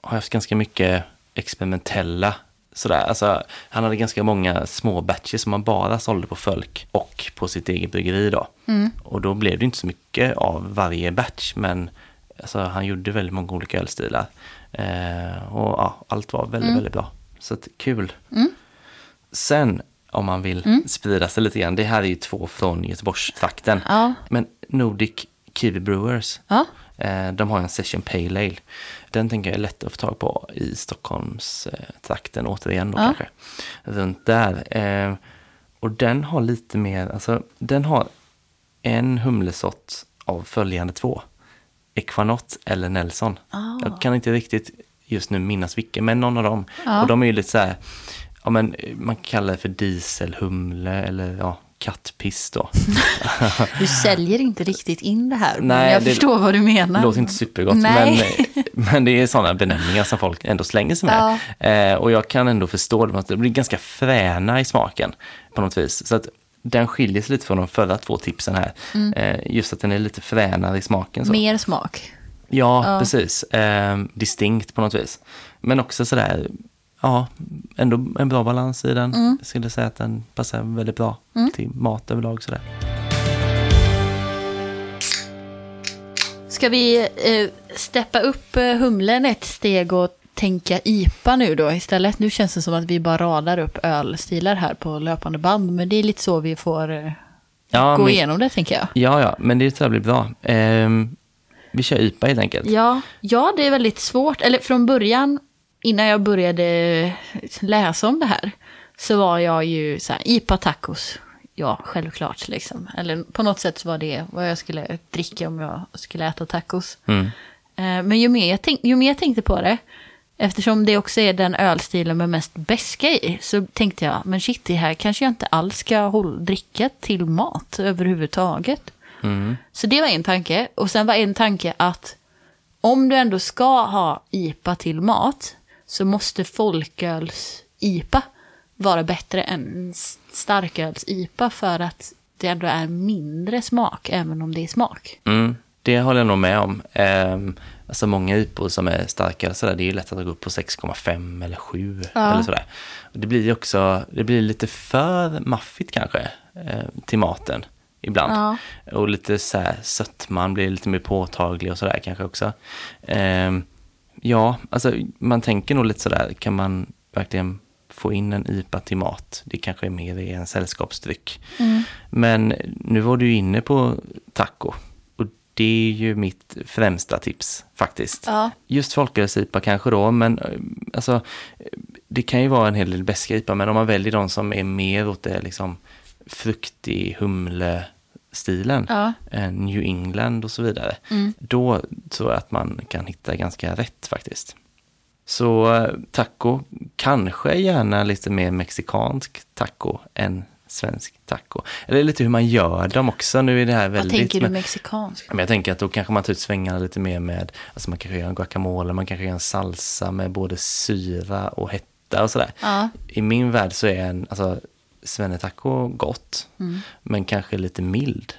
Speaker 1: Har haft ganska mycket experimentella sådär. Alltså, han hade ganska många små batcher som han bara sålde på Fölk och på sitt eget bryggeri då. Och då blev det inte så mycket av varje batch, men alltså, han gjorde väldigt många olika ölstilar. Eh, och ja, allt var väldigt, väldigt bra. Så att, kul. Sen, om man vill sprida sig lite grann, det här är ju två från Göteborgstrakten.
Speaker 2: Ja.
Speaker 1: Men Nordic Kiwi Brewers,
Speaker 2: ja.
Speaker 1: Eh, De har en Session Pale Ale. Den tänker jag är lätt att få tag på i Stockholms eh, trakten återigen då
Speaker 2: Ja.
Speaker 1: kanske. Runt där. Eh, och den har lite mer, alltså den har en humlesort av följande två. Equanot eller Nelson.
Speaker 2: Ah.
Speaker 1: Jag kan inte riktigt just nu minnas vilken, men någon av dem.
Speaker 2: Ja.
Speaker 1: Och de är ju lite så här, ja men man kallar det för dieselhumle eller ja, kattpiss då.
Speaker 2: Du säljer inte riktigt in det här, men
Speaker 1: Nej,
Speaker 2: jag
Speaker 1: det
Speaker 2: förstår vad du menar.
Speaker 1: Det låter inte supergott, men, men det är sådana benämningar som folk ändå slänger sig med. Eh, och jag kan ändå förstå det, det blir ganska fräna i smaken på något vis. Så att den skiljer sig lite från de förra två tipsen här. Eh, just att den är lite fränare i smaken. Så.
Speaker 2: Mer smak.
Speaker 1: Ja,
Speaker 2: Ja.
Speaker 1: precis. Eh, distinkt på något vis. Men också sådär, ja, ändå en bra balans i den. Jag skulle säga att den passar väldigt bra till mat överlag. Sådär.
Speaker 2: Ska vi eh, steppa upp eh, humlen ett steg och tänka IPA nu då istället? Nu känns det som att vi bara radar upp ölstilar här på löpande band, men det är lite så vi får eh,
Speaker 1: Ja,
Speaker 2: gå
Speaker 1: men-
Speaker 2: igenom det tänker jag.
Speaker 1: Ja, ja, men det tror jag blir bra. Ehm, vi kör IPA helt enkelt.
Speaker 2: Ja, ja, det är väldigt svårt. Eller från början, innan jag började läsa om det här, så var jag ju så här, IPA tacos. Ja, självklart liksom. Eller på något sätt så var det vad jag skulle dricka om jag skulle äta tacos.
Speaker 1: Mm.
Speaker 2: Eh, Men ju mer, jag tänk, ju mer jag tänkte på det, eftersom det också är den ölstilen med mest beska i, så tänkte jag, men shit, det här kanske jag inte alls ska håll, dricka till mat överhuvudtaget.
Speaker 1: Mm.
Speaker 2: Så det var en tanke. Och sen var en tanke att om du ändå ska ha IPA till mat så måste folköls-IPA vara bättre än starköls-IPA för att det ändå är mindre smak, även om det är smak.
Speaker 1: Mm, det håller jag nog med om. Ehm, alltså många IPOR som är starka, sådär, det är ju lätt att gå upp på 6,5 eller 7
Speaker 2: Ja.
Speaker 1: eller sådär. Och det blir också, det blir lite för maffigt kanske eh, till maten ibland.
Speaker 2: Ja.
Speaker 1: Och lite så här sötman blir lite mer påtaglig och sådär kanske också. Ehm, ja, alltså man tänker nog lite sådär, kan man verkligen få in en IPA till mat? Det kanske är mer i en sällskapsdryck. Men nu var du inne på taco. Och det är ju mitt främsta tips faktiskt.
Speaker 2: Ja.
Speaker 1: Just folköls-IPA kanske då, men alltså, det kan ju vara en hel del beska IPA, men om man väljer de som är mer åt det liksom fruktig humle-stilen,
Speaker 2: Ja.
Speaker 1: eh, New England och så vidare, då tror jag att man kan hitta ganska rätt faktiskt. Så eh, taco, kanske gärna lite mer mexikansk taco än svensk taco. Eller lite hur man gör dem också. Nu är det här
Speaker 2: Vad
Speaker 1: väldigt...
Speaker 2: tänker du
Speaker 1: men-
Speaker 2: mexikansk?
Speaker 1: men jag tänker att då kanske man tar ut svängarna lite mer med, alltså man kanske gör en guacamole, man kanske gör en salsa med både syra och hetta och sådär.
Speaker 2: Ja.
Speaker 1: I min värld så är en, alltså svennetaco gott, men kanske lite mild.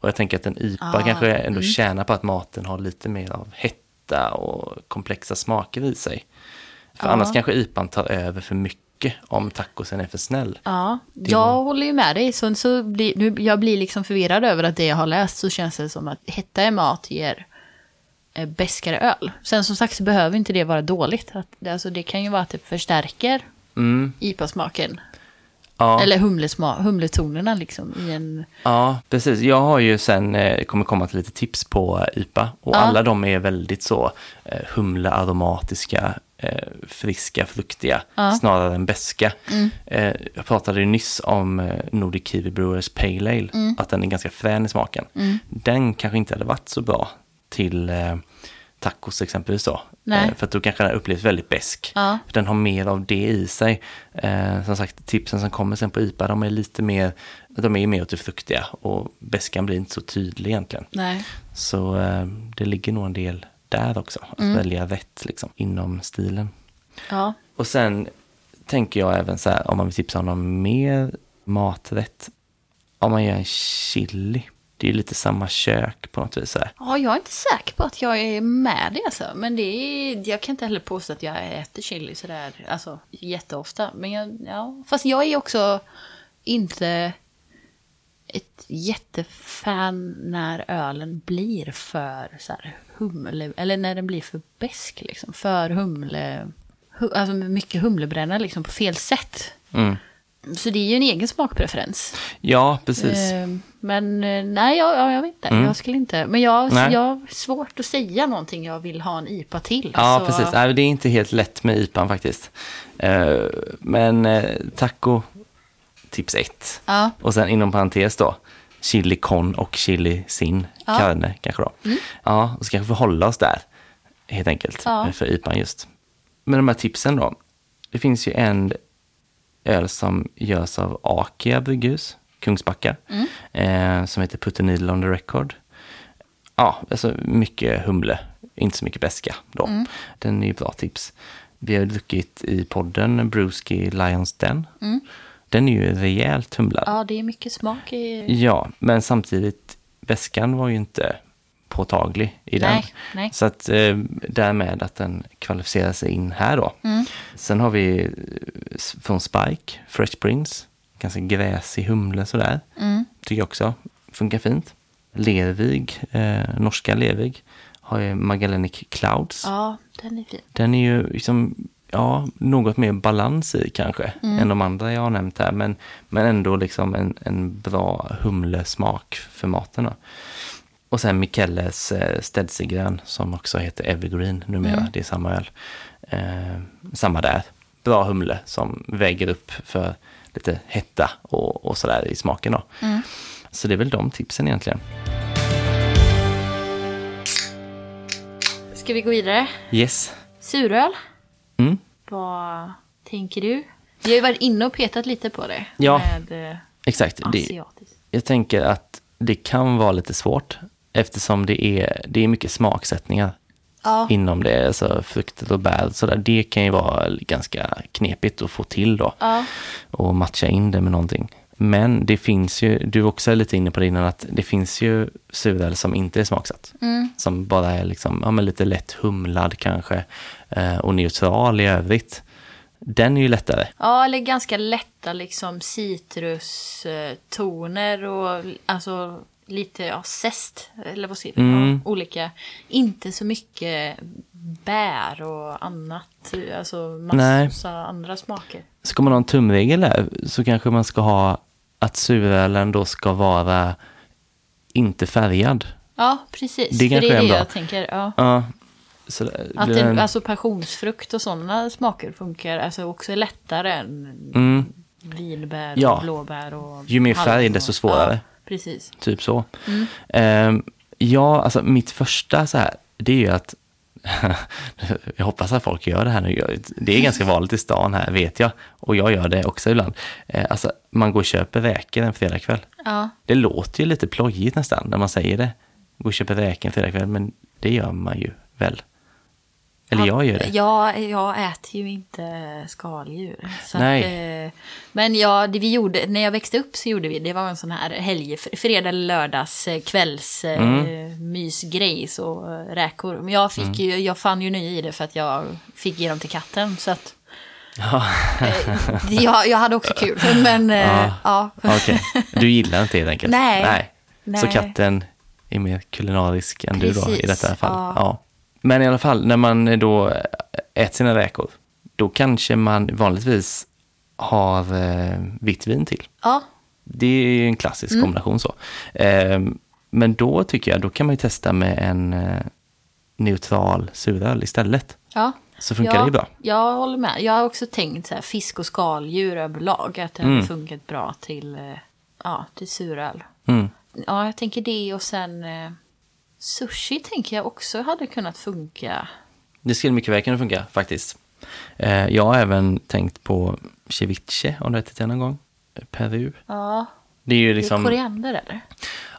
Speaker 1: Och jag tänker att en IPA
Speaker 2: Ah,
Speaker 1: kanske ändå tjänar på att maten har lite mer av hetta och komplexa smaker i sig. För
Speaker 2: Ja.
Speaker 1: annars kanske IPAn tar över för mycket om tacosen är för snäll.
Speaker 2: Ja,
Speaker 1: Det
Speaker 2: jag
Speaker 1: var-
Speaker 2: håller ju med dig. Så, så blir, nu, jag blir liksom förvirrad över att det jag har läst så känns det som att hetta i mat ger eh, beskare öl. Sen som sagt så behöver inte det vara dåligt. Att, det- alltså, det kan ju vara att det förstärker
Speaker 1: Mm,
Speaker 2: IPA-smaken.
Speaker 1: Ja.
Speaker 2: Eller humlesma, humletonerna liksom i en...
Speaker 1: Ja, precis. Jag har ju sen, eh, kommer komma till lite tips på IPA och
Speaker 2: Ja.
Speaker 1: alla de är väldigt så eh, humlearomatiska. eh, friska, fruktiga,
Speaker 2: Ja.
Speaker 1: snarare än beska. Eh, jag pratade ju nyss om eh, Nordic Kiwi Brewers Pale Ale, att den är ganska frän i smaken. Den kanske inte hade varit så bra till eh, tacos exempelvis då.
Speaker 2: Nej.
Speaker 1: Eh, för att då kanske den upplevs väldigt besk.
Speaker 2: Ja.
Speaker 1: För den har mer av det i sig. Eh, som sagt, tipsen som kommer sen på IPA, de är lite mer, de är mer åt det fruktiga och beskan blir inte så tydlig egentligen.
Speaker 2: Nej.
Speaker 1: Så eh, det ligger nog en del där också, att välja rätt liksom, inom stilen.
Speaker 2: Ja.
Speaker 1: Och sen tänker jag även så här, om man vill tipsa om någon mer maträtt, om man gör en chili, det är lite samma kök på något vis. Här.
Speaker 2: ja, jag är inte säker på att jag är med det alltså. Men det är, jag kan inte heller påstå att jag äter chili sådär alltså, jätteofta. Men jag, ja. Fast jag är också inte ett jättefan när ölen blir för så här, humle, eller när den blir för besk liksom. För humle, hu, alltså mycket humlebränna liksom på fel sätt.
Speaker 1: Mm.
Speaker 2: Så det är ju en egen smakpreferens.
Speaker 1: Ja, precis.
Speaker 2: Eh, Men eh, nej, jag, ja, jag vet inte.
Speaker 1: Mm.
Speaker 2: Jag skulle inte. Men jag,
Speaker 1: Nej.
Speaker 2: jag har svårt att säga någonting jag vill ha en IPA till.
Speaker 1: Ja,
Speaker 2: så-
Speaker 1: precis. Nej, det är inte helt lätt med IPAn faktiskt. Eh, Men taco, tips ett.
Speaker 2: Ja,
Speaker 1: Och sen inom parentes då, chili con och chili sin
Speaker 2: Ja.
Speaker 1: carne kanske då. Ja, och så kanske vi hålla oss där helt enkelt
Speaker 2: Ja.
Speaker 1: för IPAn just. Men de här tipsen då. Det finns ju en öl som görs av Akia brygghus, Kungsbacka, eh, som heter Put a needle on the record. Ja, alltså mycket humle, inte så mycket beska då. Den är ju bra tips. Vi har druckit i podden Brewski Lions Den. Den är ju rejält humlad.
Speaker 2: ja, det är mycket smak i...
Speaker 1: Ja, men samtidigt, väskan var ju inte påtaglig i den.
Speaker 2: Nej, nej.
Speaker 1: Så att eh, därmed att den kvalificerar sig in här då.
Speaker 2: Mm.
Speaker 1: Sen har vi eh, från Spike, Fresh Prince, ganska gräsig humle sådär.
Speaker 2: Mm.
Speaker 1: Tycker jag också funkar fint. Lervig, eh, norska Lervig, har ju Magellanic Clouds.
Speaker 2: Ja, den är fin.
Speaker 1: Den är ju liksom, ja, något mer balans i kanske än de andra jag har nämnt här. Men, men ändå liksom en, en bra humlesmak för maten. Då. Och sen Micheles eh, Stedsegrön som också heter Evergreen numera. Det är samma öl. Eh, samma där. Bra humle som väger upp för lite hetta och, och sådär i smaken. Då. Så det är väl de tipsen egentligen.
Speaker 2: Ska vi gå vidare?
Speaker 1: Yes.
Speaker 2: Suröl?
Speaker 1: Mm.
Speaker 2: Vad tänker du? Vi har ju varit inne och petat lite på det.
Speaker 1: Ja.
Speaker 2: Med eh,
Speaker 1: Exakt. Det, jag tänker att det kan vara lite svårt eftersom det är, det är mycket smaksättningar
Speaker 2: Ja.
Speaker 1: inom det, alltså frukter och bär. Så där, det kan ju vara ganska knepigt att få till då
Speaker 2: Ja.
Speaker 1: och matcha in det med någonting. Men det finns ju, du också är lite inne på det innan, att det finns ju suröl som inte är smaksatt.
Speaker 2: Mm.
Speaker 1: Som bara är liksom, ja, men lite lätt humlad kanske eh, och neutral i övrigt. Den är ju lättare.
Speaker 2: Ja, eller ganska lätta liksom citrustoner och alltså lite ja, zest. Eller vad säger man?
Speaker 1: Mm.
Speaker 2: Olika. Inte så mycket bär och annat. Alltså
Speaker 1: Nej.
Speaker 2: massa andra smaker.
Speaker 1: Ska man ha en tumregel där så kanske man ska ha att surölen då ska vara inte färgad.
Speaker 2: Ja, precis.
Speaker 1: Det
Speaker 2: För det
Speaker 1: är
Speaker 2: det jag tänker. Ja.
Speaker 1: Ja, så
Speaker 2: Att det,
Speaker 1: en,
Speaker 2: alltså passionsfrukt och sådana smaker funkar alltså också lättare än
Speaker 1: mm,
Speaker 2: vinbär
Speaker 1: Ja.
Speaker 2: och blåbär och
Speaker 1: Ju mer färg, desto svårare.
Speaker 2: Ja, precis.
Speaker 1: typ så.
Speaker 2: Mm.
Speaker 1: Ehm, ja, alltså mitt första så här, det är ju att jag hoppas att folk gör det här nu. Det är ganska vanligt i stan här, vet jag. Och jag gör det också ibland. Eh, Alltså, man går och köper räkor en fredagkväll.
Speaker 2: Ja.
Speaker 1: Det låter ju lite plojigt nästan när man säger det. Gå och köpa räkor en fredagkväll, men det gör man ju väl? Eller jag gör det.
Speaker 2: Ja, jag äter ju inte skaldjur. Så
Speaker 1: Nej.
Speaker 2: Att, eh, men ja, det vi gjorde, när jag växte upp så gjorde vi, det var en sån här helg, fredag lördags eh, kvälls eh,
Speaker 1: Mm.
Speaker 2: mysgrej, så räkor. Men jag, fick ju, jag fann ju nöje i det för att jag fick ge dem till katten. Så att,
Speaker 1: Ja,
Speaker 2: jag, jag hade också kul, men
Speaker 1: Ja.
Speaker 2: ja.
Speaker 1: okej. Du gillar inte helt enkelt?
Speaker 2: Nej.
Speaker 1: Så
Speaker 2: Nej.
Speaker 1: katten är mer kulinarisk än du då i
Speaker 2: Precis,
Speaker 1: detta fall?
Speaker 2: ja.
Speaker 1: Ja. Men i alla fall, när man då äter sina räkor, då kanske man vanligtvis har eh, vitt vin till.
Speaker 2: ja,
Speaker 1: Det är ju en klassisk
Speaker 2: Mm.
Speaker 1: kombination så. Eh, men då tycker jag, då kan man ju testa med en eh, neutral suröl istället.
Speaker 2: ja,
Speaker 1: så funkar det bra.
Speaker 2: Jag håller med. Jag har också tänkt så här, fisk och skaldjur överlag. Att det
Speaker 1: Mm.
Speaker 2: hade funkat bra till, eh, ja, till suröl.
Speaker 1: Mm.
Speaker 2: Ja, jag tänker det och sen eh, sushi tänker jag också hade kunnat funka.
Speaker 1: Det skulle mycket väl kunna funka faktiskt. Eh, jag har även tänkt på ceviche, om du har ätit det någon gång. Peru.
Speaker 2: Ja,
Speaker 1: Det är ju
Speaker 2: det är
Speaker 1: liksom...
Speaker 2: koriander eller?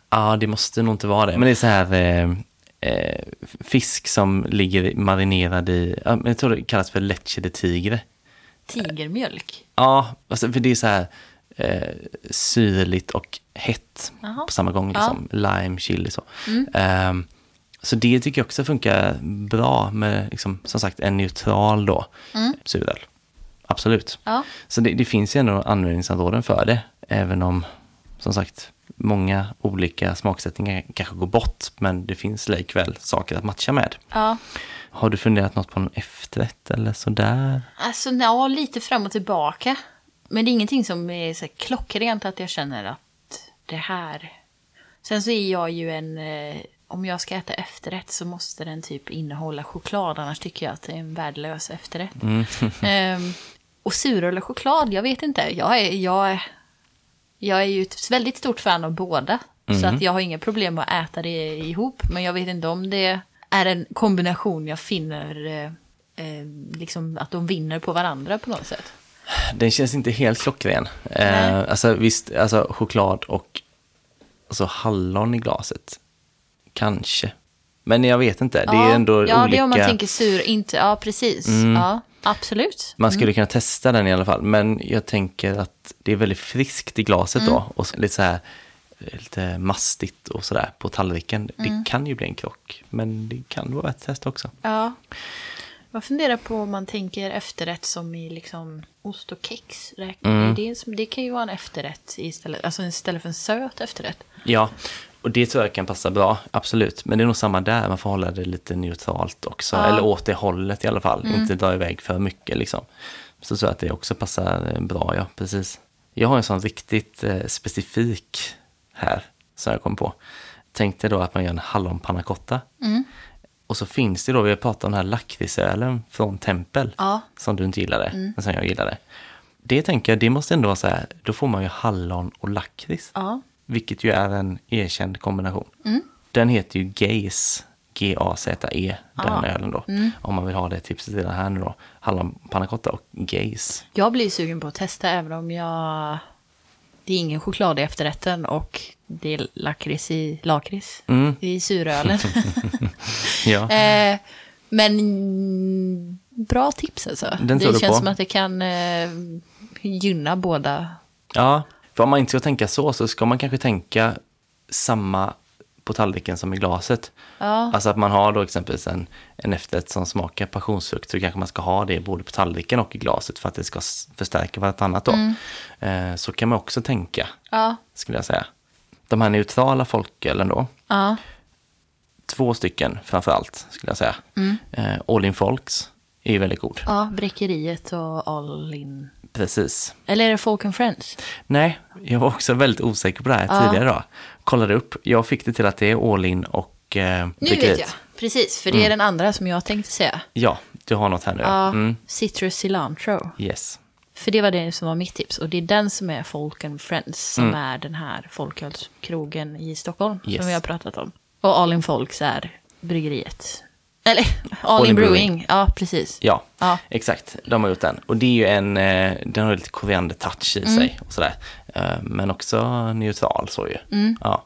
Speaker 1: Ja, det måste nog inte vara det. Men det är så här eh, eh, fisk som ligger marinerad i, jag tror det kallas för leche de tigre.
Speaker 2: Tigermjölk.
Speaker 1: Ja, alltså, för det är så här eh, syrligt och hett
Speaker 2: Jaha.
Speaker 1: på samma gång. Liksom. Lime, chili så. Ehm, så det tycker jag också funkar bra med, liksom, som sagt, en neutral då, suröl. Absolut.
Speaker 2: Ja.
Speaker 1: Så det, det finns ju ändå användningsområden för det, även om, som sagt, många olika smaksättningar kanske går bort, men det finns likväl saker att matcha med.
Speaker 2: Ja,
Speaker 1: Har du funderat något på en efterrätt eller sådär?
Speaker 2: alltså ja, lite fram och tillbaka. Men det är ingenting som är så klockrent att jag känner att det här... Sen så är jag ju en... Eh, om jag ska äta efterrätt så måste den typ innehålla choklad, annars tycker jag att det är en värdelös efterrätt. Ehm, och suröl och choklad, jag vet inte. Jag är, jag, är, jag är ju ett väldigt stort fan av båda. Så att jag har inga problem med att äta det ihop. Men jag vet inte om det är en kombination jag finner eh, eh, liksom att de vinner på varandra på något sätt.
Speaker 1: Den känns inte helt klockren. Eh, alltså visst, alltså choklad och alltså, hallon i glaset. Kanske. Men jag vet inte, det är ändå
Speaker 2: ja,
Speaker 1: olika. Mm.
Speaker 2: det är om man tänker sur, inte, ja precis. Ja, absolut.
Speaker 1: Man skulle kunna testa den i alla fall, men jag tänker att det är väldigt friskt i glaset
Speaker 2: Mm.
Speaker 1: då. Och lite så här, lite mastigt och sådär på tallriken.
Speaker 2: Mm.
Speaker 1: Det kan ju bli en krock, men det kan vara ett test också.
Speaker 2: Ja. Jag funderar på om man tänker efterrätt som i liksom ost och kex.
Speaker 1: Mm.
Speaker 2: det, det kan ju vara en efterrätt istället, alltså istället för en söt efterrätt.
Speaker 1: Ja, och det tror jag kan passa bra, absolut. Men det är nog samma där, man får hålla det lite neutralt också.
Speaker 2: Ja.
Speaker 1: Eller åt det hållet i alla fall, inte dra iväg för mycket liksom. Så tror jag att det också passar eh, bra, ja, precis. Jag har en sån riktigt eh, specifik här, som jag kom på. Tänk dig då att man gör en hallonpannacotta. Och så finns det då, vi har pratat om den här lakritsölen från Tempel,
Speaker 2: Ja.
Speaker 1: som du inte gillade, men som jag gillade. Det tänker jag, det måste ändå vara så här, då får man ju hallon och lakrits.
Speaker 2: Ja.
Speaker 1: Vilket ju är en erkänd kombination. Den heter ju Gaze, G-A-Z-E, den ölen då. Om man vill ha det tipset redan här nu då. Hallonpannacotta och Gaze.
Speaker 2: Jag blir sugen på att testa även om jag... Det är ingen choklad i efterrätten och det är lakrits i lakrits
Speaker 1: Mm.
Speaker 2: i surölen.
Speaker 1: Ja.
Speaker 2: eh, men bra tips alltså.
Speaker 1: Den
Speaker 2: det känns
Speaker 1: på?
Speaker 2: som att det kan eh, gynna båda.
Speaker 1: ja, för om man inte ska tänka så, så ska man kanske tänka samma på tallriken som i glaset.
Speaker 2: Ja.
Speaker 1: Alltså att man har då exempelvis en, en efterrätt som smakar passionsfrukt så kanske man ska ha det både på tallriken och i glaset för att det ska förstärka vartannat då. Eh, så kan man också tänka,
Speaker 2: Ja.
Speaker 1: skulle jag säga. De här neutrala folkölen då,
Speaker 2: Ja.
Speaker 1: två stycken framför allt skulle jag säga. Eh, All in Folks är ju väldigt god.
Speaker 2: Ja, Bräckeriet och All In.
Speaker 1: Precis.
Speaker 2: Eller är det Folk and Friends?
Speaker 1: Nej, jag var också väldigt osäker på det här tidigare då. Kollade upp, jag fick det till att det är All in och eh,
Speaker 2: Nu vet jag. Precis, för det är den andra som jag tänkte säga.
Speaker 1: Ja, du har något här nu.
Speaker 2: Ja,
Speaker 1: Mm,
Speaker 2: Citrus Cilantro.
Speaker 1: yes.
Speaker 2: För det var det som var mitt tips. Och det är den som är Folk and Friends. Som
Speaker 1: Mm.
Speaker 2: är den här folkölskrogen i Stockholm.
Speaker 1: Yes.
Speaker 2: Som vi har pratat om. Och All In Folks är bryggeriet. Eller All,
Speaker 1: All
Speaker 2: In
Speaker 1: In
Speaker 2: Brewing.
Speaker 1: Brewing.
Speaker 2: Ja, precis.
Speaker 1: Ja,
Speaker 2: Ja.
Speaker 1: exakt. De har gjort den. Och det är ju en, eh, den har lite koriander-touch i
Speaker 2: Mm.
Speaker 1: sig och sådär. Eh, Men också neutral så ju.
Speaker 2: Mm.
Speaker 1: Ja.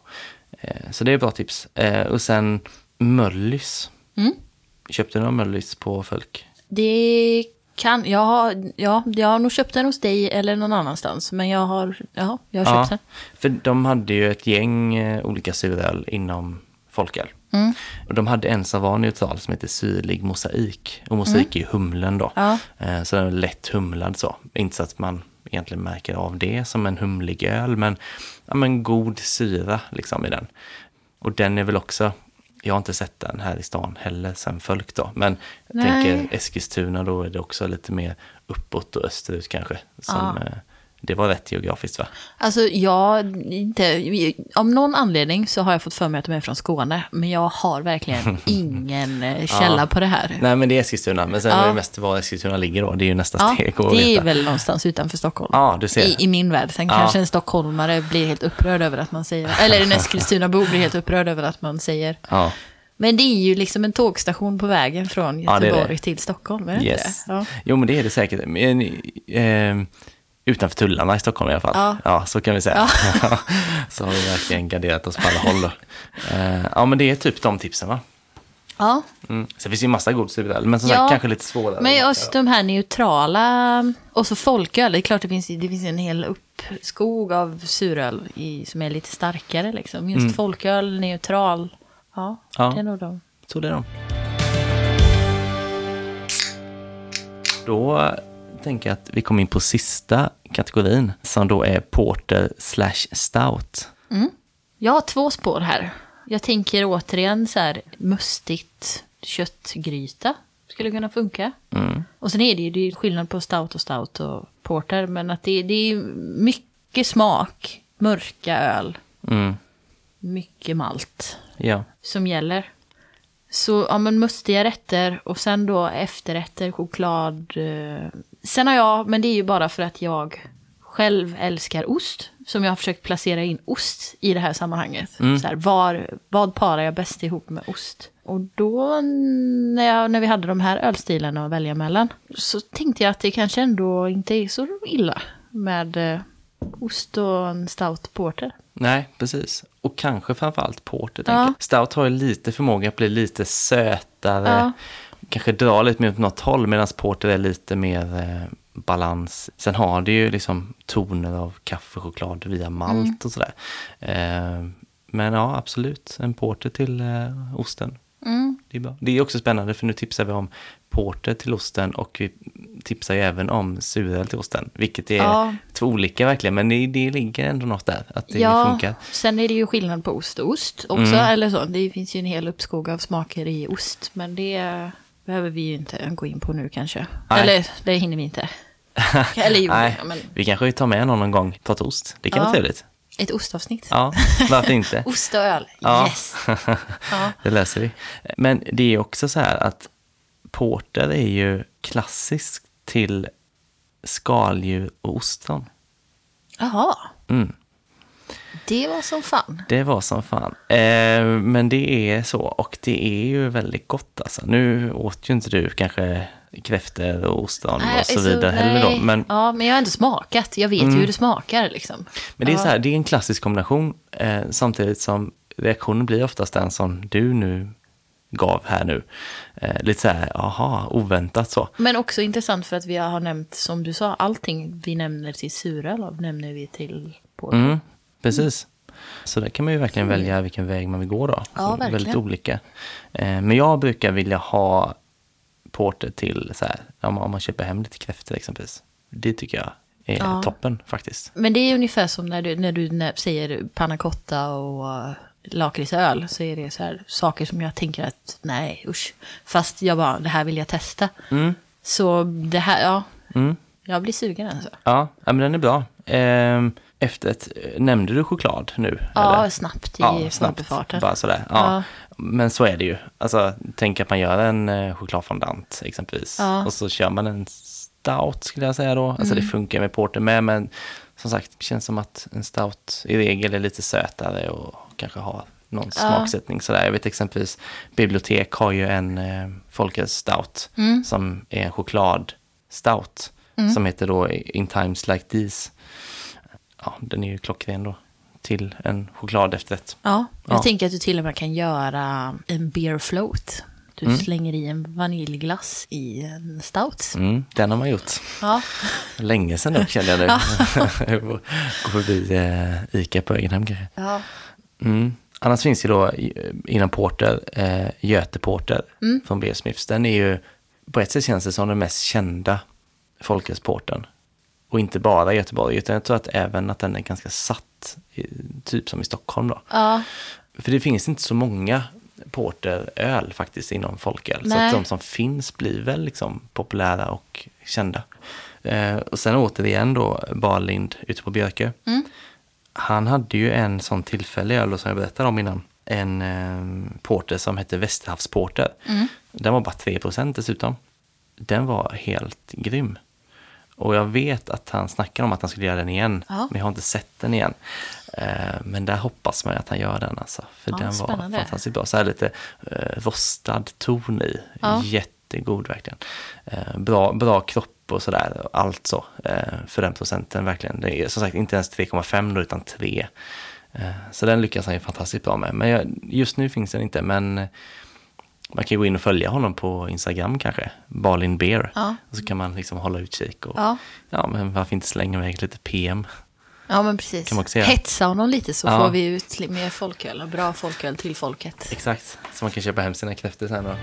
Speaker 1: Eh, Så det är bra tips. Och sen Möllys.
Speaker 2: Mm.
Speaker 1: Köpte du någon Möllys på Folk?
Speaker 2: Det kan... Jag har, ja, jag har nog köpt den hos dig eller någon annanstans. Men jag har, ja, jag har köpt den.
Speaker 1: för de hade ju ett gäng olika suröl inom folköl.
Speaker 2: Mm.
Speaker 1: Och de hade en som var neutral som heter syrlig mosaik. Och mosaik är ju humlen då.
Speaker 2: Mm. Ja.
Speaker 1: Eh, Så den är lätt humlad så. Inte så att man egentligen märker av det som en humlig öl, men, ja, men god syra liksom i den. Och den är väl också, jag har inte sett den här i stan heller sen Fölk då, men jag
Speaker 2: Nej.
Speaker 1: tänker Eskilstuna då är det också lite mer uppåt och österut kanske. Som,
Speaker 2: Ja.
Speaker 1: Det var rätt geografiskt va?
Speaker 2: Alltså jag, inte, av någon anledning så har jag fått för mig att de är från Skåne. Men jag har verkligen ingen eh, källa
Speaker 1: Ja.
Speaker 2: på det här.
Speaker 1: Nej men det är Eskilstuna, men sen
Speaker 2: Ja.
Speaker 1: är det mest var Eskilstuna ligger då. Det är ju nästa
Speaker 2: Ja,
Speaker 1: steg att
Speaker 2: det är väl någonstans utanför Stockholm.
Speaker 1: Ja, du ser.
Speaker 2: I, I min värld. Sen
Speaker 1: Ja.
Speaker 2: kanske en stockholmare blir helt upprörd över att man säger, eller en Eskilstuna-bo blir helt upprörd över att man säger.
Speaker 1: Ja,
Speaker 2: Men det är ju liksom en tågstation på vägen från
Speaker 1: Ja, det
Speaker 2: Göteborg
Speaker 1: det.
Speaker 2: till Stockholm, är det
Speaker 1: yes.
Speaker 2: inte det? Ja.
Speaker 1: Jo men det är det säkert. Men, eh, utanför tullarna i Stockholm i alla fall.
Speaker 2: Ja.
Speaker 1: så kan vi säga. så har vi verkligen garderat oss på alla håll. Eh, ja men det är typ de tipsen va?
Speaker 2: ja.
Speaker 1: Mm. Sen finns det ju massa god suröl, men som
Speaker 2: Ja,
Speaker 1: sagt kanske lite svårare.
Speaker 2: Men just de här neutrala, och så folköl, det är klart det finns, det finns en hel uppskog av suröl i, som är lite starkare liksom. Just folköl, neutral, ja,
Speaker 1: Ja.
Speaker 2: det är nog de.
Speaker 1: Så det är de. Då tänker jag att vi kommer in på sista kategorin som då är porter slash stout.
Speaker 2: Jag har två spår här. Jag tänker återigen så här mustigt köttgryta. Skulle kunna funka.
Speaker 1: Mm.
Speaker 2: Och sen är det ju det är skillnad på stout och stout och porter. Men att det, det är mycket smak, mörka öl,
Speaker 1: Mm.
Speaker 2: mycket malt
Speaker 1: Ja.
Speaker 2: som gäller. Så ja, men mustiga rätter och sen då efterrätter, choklad. Sen har jag, men det är ju bara för att jag själv älskar ost. Som jag har försökt placera in ost i det här sammanhanget. Så här, var, vad parar jag bäst ihop med ost? Och då när, jag, när vi hade de här ölstilarna att välja mellan. Så tänkte jag att det kanske ändå inte är så illa med eh, ost och en stout porter.
Speaker 1: Nej, precis. Och kanske framförallt porter.
Speaker 2: Ja.
Speaker 1: Stout har ju lite förmåga att bli lite sötare.
Speaker 2: Ja.
Speaker 1: Kanske dra lite mer åt något håll medan porter är lite mer eh, balans. Sen har det ju liksom toner av kaffe, choklad via malt
Speaker 2: Mm.
Speaker 1: och sådär. Eh, men ja, absolut. En porter till eh, osten.
Speaker 2: Mm.
Speaker 1: Det är, bra. det är också spännande för nu tipsar vi om porter till osten och vi tipsar ju även om suröl till osten. Vilket är
Speaker 2: Ja.
Speaker 1: två olika verkligen, men det, det ligger ändå något där. Att det
Speaker 2: ja,
Speaker 1: funkar.
Speaker 2: sen är det ju skillnad på ost och ost också.
Speaker 1: Mm.
Speaker 2: Eller så. Det finns ju en hel uppskog av smaker i ost. Men det behöver vi ju inte gå in på nu kanske.
Speaker 1: Nej.
Speaker 2: Eller det hinner vi inte. Eller jo,
Speaker 1: Nej,
Speaker 2: men
Speaker 1: vi kanske tar med någon någon gång, prata ost. Det kan
Speaker 2: Ja.
Speaker 1: vara trevligt.
Speaker 2: ett ostavsnitt.
Speaker 1: Ja, varför inte?
Speaker 2: Ost och öl,
Speaker 1: Ja.
Speaker 2: yes. Ja.
Speaker 1: det löser vi. Men det är också så här att porter är ju klassiskt till skaldjur och ostron.
Speaker 2: Jaha,
Speaker 1: Mm.
Speaker 2: Det var som fan.
Speaker 1: Det var som fan. Eh, men det är så och det är ju väldigt gott alltså. Nu åt ju inte du kanske kräftor och ostron
Speaker 2: Nej,
Speaker 1: och så
Speaker 2: alltså,
Speaker 1: vidare heller då. Men,
Speaker 2: Ja, men jag har ändå smakat. Jag vet ju hur det smakar liksom.
Speaker 1: men det är
Speaker 2: Ja.
Speaker 1: så här, det är en klassisk kombination eh, samtidigt som reaktionen blir oftast den som du nu gav här nu. Eh, lite så här, aha, oväntat så.
Speaker 2: Men också intressant för att vi har nämnt, som du sa, allting vi nämner till suröl nämner vi till porter.
Speaker 1: Mm, precis. Så där kan man ju verkligen välja vilken väg man vill gå då.
Speaker 2: Ja, verkligen.
Speaker 1: Väldigt olika. Eh, men jag brukar vilja ha porter till så här, om man, köper hem lite kräftor exempelvis. Det tycker jag är
Speaker 2: Ja.
Speaker 1: toppen faktiskt.
Speaker 2: Men det är ungefär som när du, när du när, säger panna cotta och lakritsöl. Så är det så här saker som jag tänker att nej usch. Fast jag bara, det här vill jag testa.
Speaker 1: Mm.
Speaker 2: Så det här, ja.
Speaker 1: Mm.
Speaker 2: Jag blir sugen alltså.
Speaker 1: Ja, men den är bra. Ehm, efterrätt, eh, nämnde du choklad nu?
Speaker 2: Ja,
Speaker 1: eller?
Speaker 2: snabbt i
Speaker 1: Ja,
Speaker 2: förbifarten.
Speaker 1: Bara sådär. Ja.
Speaker 2: Ja.
Speaker 1: Men så är det ju. Alltså, tänk att man gör en eh, chokladfondant exempelvis.
Speaker 2: Ja. Mm.
Speaker 1: Och så kör man en stout skulle jag säga då. Alltså det funkar med porter med, men som sagt, det känns som att en stout i regel är lite sötare och kanske har någon
Speaker 2: Ja.
Speaker 1: smaksättning sådär. Jag vet exempelvis, bibliotek har ju en eh, folköl-stout
Speaker 2: Mm.
Speaker 1: som är en choklad-stout. Som heter då In Times Like These. Ja, den är ju klockren då. Till en choklad efterrätt.
Speaker 2: Ja, jag
Speaker 1: Ja.
Speaker 2: tänker att du till och med kan göra en beer float. Du slänger i en vaniljglass i en stout.
Speaker 1: Mm, den har man gjort.
Speaker 2: Ja,
Speaker 1: Länge sedan nu kände jag nu. Gå förbi eh, Ica på Egenhem kanske.
Speaker 2: ja.
Speaker 1: Mm. Annars finns ju då inom Porter, eh, Göte Porter från Beer Smiths. Den är ju, på ett sätt känns det som den mest kända folkölsporten. Och inte bara i Göteborg, utan jag tror att även att den är ganska satt, typ som i Stockholm då.
Speaker 2: ja.
Speaker 1: För det finns inte så många porteröl faktiskt inom folköl. Så
Speaker 2: Nej.
Speaker 1: att de som finns blir väl liksom populära och kända. Eh, och sen återigen då, Barlind ute på Björkö. Han hade ju en sån tillfällig öl som jag berättade om innan. En eh, porter som hette Västerhavsporter. Den var bara 3% dessutom. Den var helt grym. Och jag vet att han snackar om att han skulle göra den igen.
Speaker 2: Ja.
Speaker 1: Men jag har inte sett den igen. Eh, men där hoppas man att han gör den alltså. För
Speaker 2: Ja,
Speaker 1: den var
Speaker 2: spännande.
Speaker 1: fantastiskt bra. Så här lite eh, rostad ton i.
Speaker 2: Ja.
Speaker 1: Jättegod verkligen. Eh, bra, bra kropp och sådär. Allt så. För den procenten verkligen. Det är som sagt inte ens 3,5 då utan 3. Eh, så den lyckas han ju fantastiskt bra med. Men jag, just nu finns den inte. Men man kan gå in och följa honom på Instagram kanske. Balin Beer.
Speaker 2: Ja.
Speaker 1: Och så kan man liksom hålla utkik. Och,
Speaker 2: Ja.
Speaker 1: ja, men varför inte slänga iväg lite PM?
Speaker 2: Ja, men precis. Hetsa honom lite så
Speaker 1: Ja.
Speaker 2: får vi ut mer folköl. och Bra folköl till folket.
Speaker 1: Exakt, så man kan köpa hem sina kräftor sen då.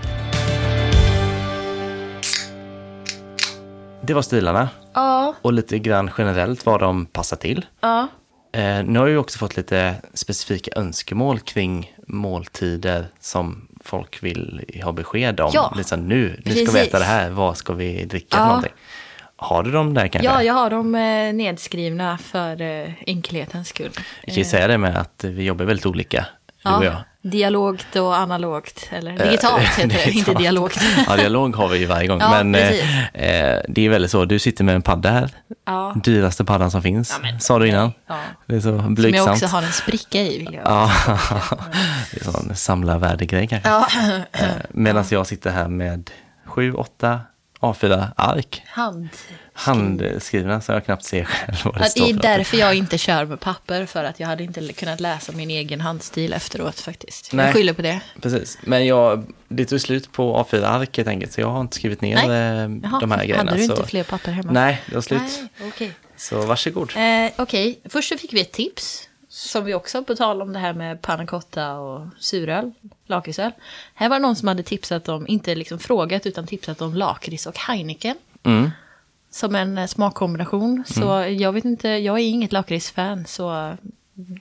Speaker 1: Det var stilarna
Speaker 2: Ja,
Speaker 1: och lite grann generellt vad de passar till.
Speaker 2: ja.
Speaker 1: Eh, nu har jag ju också fått lite specifika önskemål kring måltider som folk vill ha besked om.
Speaker 2: Ja,
Speaker 1: liksom, nu, nu ska vi äta det här, vad ska vi dricka
Speaker 2: Ja.
Speaker 1: för någonting? Har du dem där kanske?
Speaker 2: ja, jag har dem eh, nedskrivna för eh, enkelhetens skull.
Speaker 1: Jag kan ju säga det med att vi jobbar väldigt olika, du och jag.
Speaker 2: Dialogt och analogt, eller digitalt heter det, inte
Speaker 1: Digitalt.
Speaker 2: dialogt.
Speaker 1: Ja, dialog har vi ju varje gång.
Speaker 2: Ja,
Speaker 1: men eh, eh, det är väldigt så, du sitter med en padda här.
Speaker 2: Ja.
Speaker 1: Dyraste paddan som finns,
Speaker 2: Ja, men-
Speaker 1: sa du innan.
Speaker 2: Ja.
Speaker 1: Det är så
Speaker 2: Som jag
Speaker 1: blygsamt.
Speaker 2: också har en spricka i. Vill jag.
Speaker 1: Ja, det är en sån samlarvärdegrej kanske.
Speaker 2: Ja.
Speaker 1: Medan jag sitter här med sju, åtta A4-ark.
Speaker 2: Hand.
Speaker 1: Handskrivna så jag knappt ser själv vad det
Speaker 2: Det
Speaker 1: står
Speaker 2: är
Speaker 1: för.
Speaker 2: därför jag inte kör med papper, för att jag hade inte kunnat läsa min egen handstil efteråt faktiskt.
Speaker 1: Nej.
Speaker 2: Jag skyller på det.
Speaker 1: Precis, men jag, det tog slut på A4-ark helt enkelt, så jag har inte skrivit ner
Speaker 2: Nej.
Speaker 1: eh,
Speaker 2: Jaha,
Speaker 1: de här grejerna.
Speaker 2: hade du inte
Speaker 1: så...
Speaker 2: fler papper hemma?
Speaker 1: Nej, det var slut.
Speaker 2: Nej, okej.
Speaker 1: Så varsågod.
Speaker 2: Eh, Okej, först så fick vi ett tips. Som vi också, på tal om det här med panna cotta och suröl, lakritsöl. Här var det någon som hade tipsat om, inte liksom frågat, utan tipsat om lakrits och Heineken.
Speaker 1: Mm.
Speaker 2: Som en eh, smakkombination. Så jag vet inte, jag är inget lakritsfan, så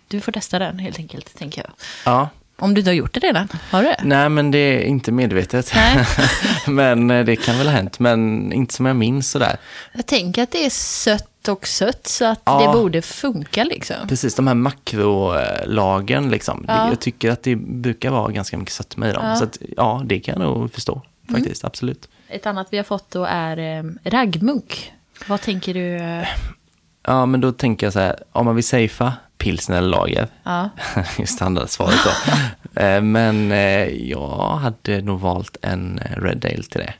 Speaker 2: du får testa den helt enkelt, tänker jag.
Speaker 1: Ja,
Speaker 2: Om du inte har gjort det redan, har du det?
Speaker 1: nej men det är inte medvetet. Men eh, det kan väl ha hänt, men inte som jag minns sådär.
Speaker 2: Jag tänker att det är sött och sött, så att
Speaker 1: Ja.
Speaker 2: det borde funka liksom.
Speaker 1: Precis, de här makrolagen liksom.
Speaker 2: Ja.
Speaker 1: Jag tycker att det brukar vara ganska mycket sötma i dem.
Speaker 2: Ja. Mm.
Speaker 1: Så att, ja, det kan jag nog förstå faktiskt, absolut.
Speaker 2: Ett annat vi har fått då är eh, raggmunk. Vad tänker du? eh,
Speaker 1: Ja, men då tänker jag så här, om man vill safea pilsner eller lager,
Speaker 2: Ja.
Speaker 1: standardsvaret då. Eh, men eh, jag hade nog valt en Red Ale till det.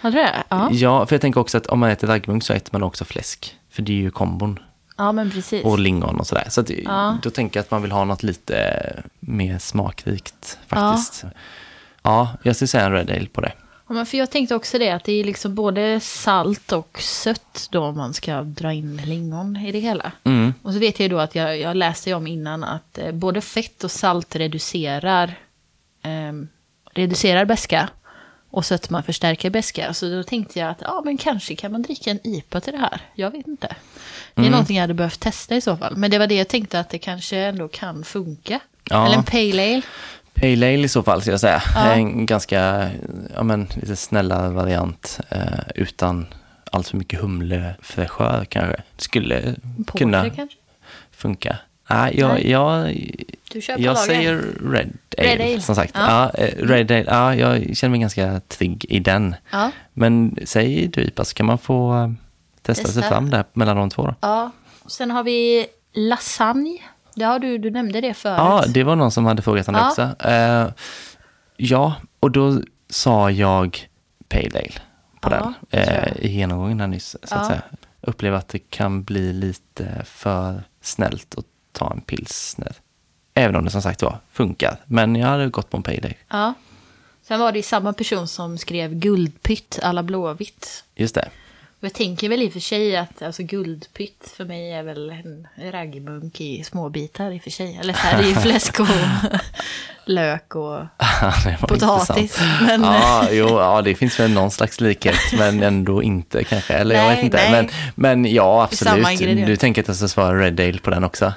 Speaker 2: Hade du det? Ja.
Speaker 1: Ja, för jag tänker också att om man äter raggmunk så äter man också fläsk. För det är ju kombon.
Speaker 2: ja, men precis.
Speaker 1: Och lingon och sådär. Så att,
Speaker 2: Ja.
Speaker 1: då tänker jag att man vill ha något lite mer smakrikt faktiskt. Ja, jag skulle säga en Red Ale på det.
Speaker 2: Ja, men för jag tänkte också det, att det är liksom både salt och sött då om man ska dra in lingon i det hela.
Speaker 1: Mm.
Speaker 2: Och så vet jag ju då att jag, jag läste om innan att eh, både fett och salt reducerar, eh, reducerar beska och sötma förstärker beska. Så då tänkte jag att ja, men kanske kan man dricka en IPA till det här. Jag vet inte. Det är
Speaker 1: Mm.
Speaker 2: någonting jag hade behövt testa i så fall. Men det var det jag tänkte att det kanske ändå kan funka.
Speaker 1: Ja.
Speaker 2: Eller en pale ale.
Speaker 1: Pale Ale i så fall skulle jag säga.
Speaker 2: Ja.
Speaker 1: En ganska, ja men lite snällare variant eh, utan allt för mycket humlefräschör kanske. Skulle
Speaker 2: Porter
Speaker 1: kunna
Speaker 2: kanske?
Speaker 1: funka. Nej, jag, jag, jag säger Red Ale,
Speaker 2: Red Ale.
Speaker 1: som sagt.
Speaker 2: Ja.
Speaker 1: Eh, Red Ale, ja, jag känner mig ganska trygg i den.
Speaker 2: Ja.
Speaker 1: Men säg du IPA så kan man få eh, testa, sig
Speaker 2: Testa.
Speaker 1: fram där mellan de två då.
Speaker 2: Ja, sen har vi lasagne. Det har du, du nämnde det förut.
Speaker 1: Ja, det var någon som hade frågat om det
Speaker 2: Ja.
Speaker 1: också. Eh, ja, och då sa jag Pale Ale på
Speaker 2: Ja,
Speaker 1: den eh, i genomgången här nyss. Så att
Speaker 2: Ja.
Speaker 1: säga. Upplever att det kan bli lite för snällt att ta en pilsner. Även om det som sagt var funkar. Men jag hade gått på en Pale Ale.
Speaker 2: Ja. Sen var det samma person som skrev guldpytt alla blåvitt.
Speaker 1: Just det.
Speaker 2: Jag tänker väl i och för sig att alltså, guldpytt för mig är väl en raggmunk i småbitar i och för sig. Eller så här, det är ju fläsk och lök och... Potatis, men-
Speaker 1: Ja, jo, ja, det finns väl någon slags likhet, men ändå inte kanske. Eller jag
Speaker 2: Nej,
Speaker 1: vet inte.
Speaker 2: nej.
Speaker 1: Men, men ja, absolut. Du tänker att jag ska svara Red Ale på den också?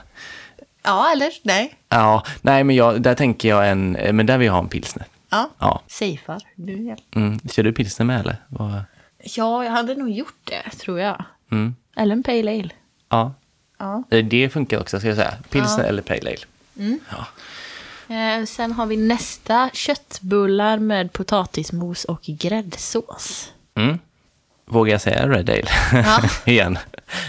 Speaker 2: Ja, eller? Nej.
Speaker 1: Ja, nej men jag, där tänker jag en, men där vill jag ha en pilsner.
Speaker 2: Ja.
Speaker 1: Ja.
Speaker 2: Safear. Du, ja.
Speaker 1: Mm. Kör du pilsner med eller? Vad-
Speaker 2: ja, jag hade nog gjort det, tror jag.
Speaker 1: Mm.
Speaker 2: Eller en pale ale.
Speaker 1: Ja,
Speaker 2: Ja.
Speaker 1: Det funkar också ska jag säga. Pilsner eller pale ale. Ja.
Speaker 2: Eh, sen har vi nästa köttbullar med potatismos och gräddsås.
Speaker 1: Mm. Vågar jag säga Red Ale?
Speaker 2: Ja.
Speaker 1: Igen.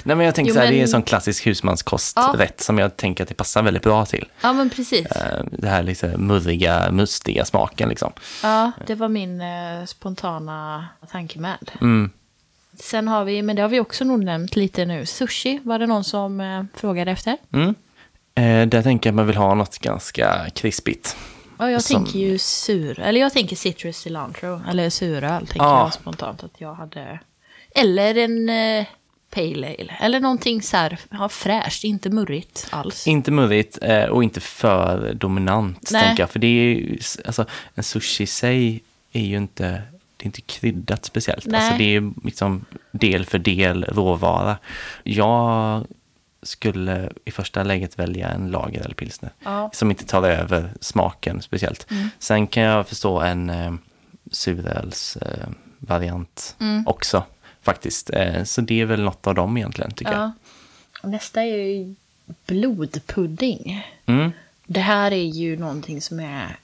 Speaker 1: Nej men jag tänker
Speaker 2: Jo,
Speaker 1: så här, det är en
Speaker 2: men-
Speaker 1: sån klassisk husmanskosträtt som jag tänker att det passar väldigt bra till.
Speaker 2: Ja, men precis.
Speaker 1: Eh, Det här liksom murriga, mustiga smaken liksom.
Speaker 2: Ja, det var min eh, spontana tanke med.
Speaker 1: Mm.
Speaker 2: Sen har vi, men det har vi också nog nämnt lite nu, sushi var det någon som eh, frågade efter.
Speaker 1: Mm. Eh, där tänker jag att man vill ha något ganska krispigt.
Speaker 2: Ja, jag
Speaker 1: Som-
Speaker 2: tänker ju sur, eller jag tänker citrus cilantro, eller suröl tänker
Speaker 1: Ja.
Speaker 2: jag spontant att jag hade. Eller en eh, pale ale, eller någonting så här, ja, fräscht, inte murrigt alls.
Speaker 1: Inte murrigt eh, och inte för dominant,
Speaker 2: Nej.
Speaker 1: tänker jag. För det är ju, alltså, en sushi i sig är ju inte, det är inte kryddat speciellt.
Speaker 2: Nej.
Speaker 1: Alltså, det är ju liksom del för del råvara. Jag skulle i första läget välja en lager eller pilsner.
Speaker 2: Ja.
Speaker 1: Som inte tar över smaken speciellt.
Speaker 2: Mm.
Speaker 1: Sen kan jag förstå en eh, surölsvariant eh, variant
Speaker 2: Mm.
Speaker 1: också. Faktiskt. Eh, så det är väl något av dem egentligen, tycker jag.
Speaker 2: Ja. Och Nästa är ju blodpudding.
Speaker 1: Mm.
Speaker 2: Det här är ju någonting som är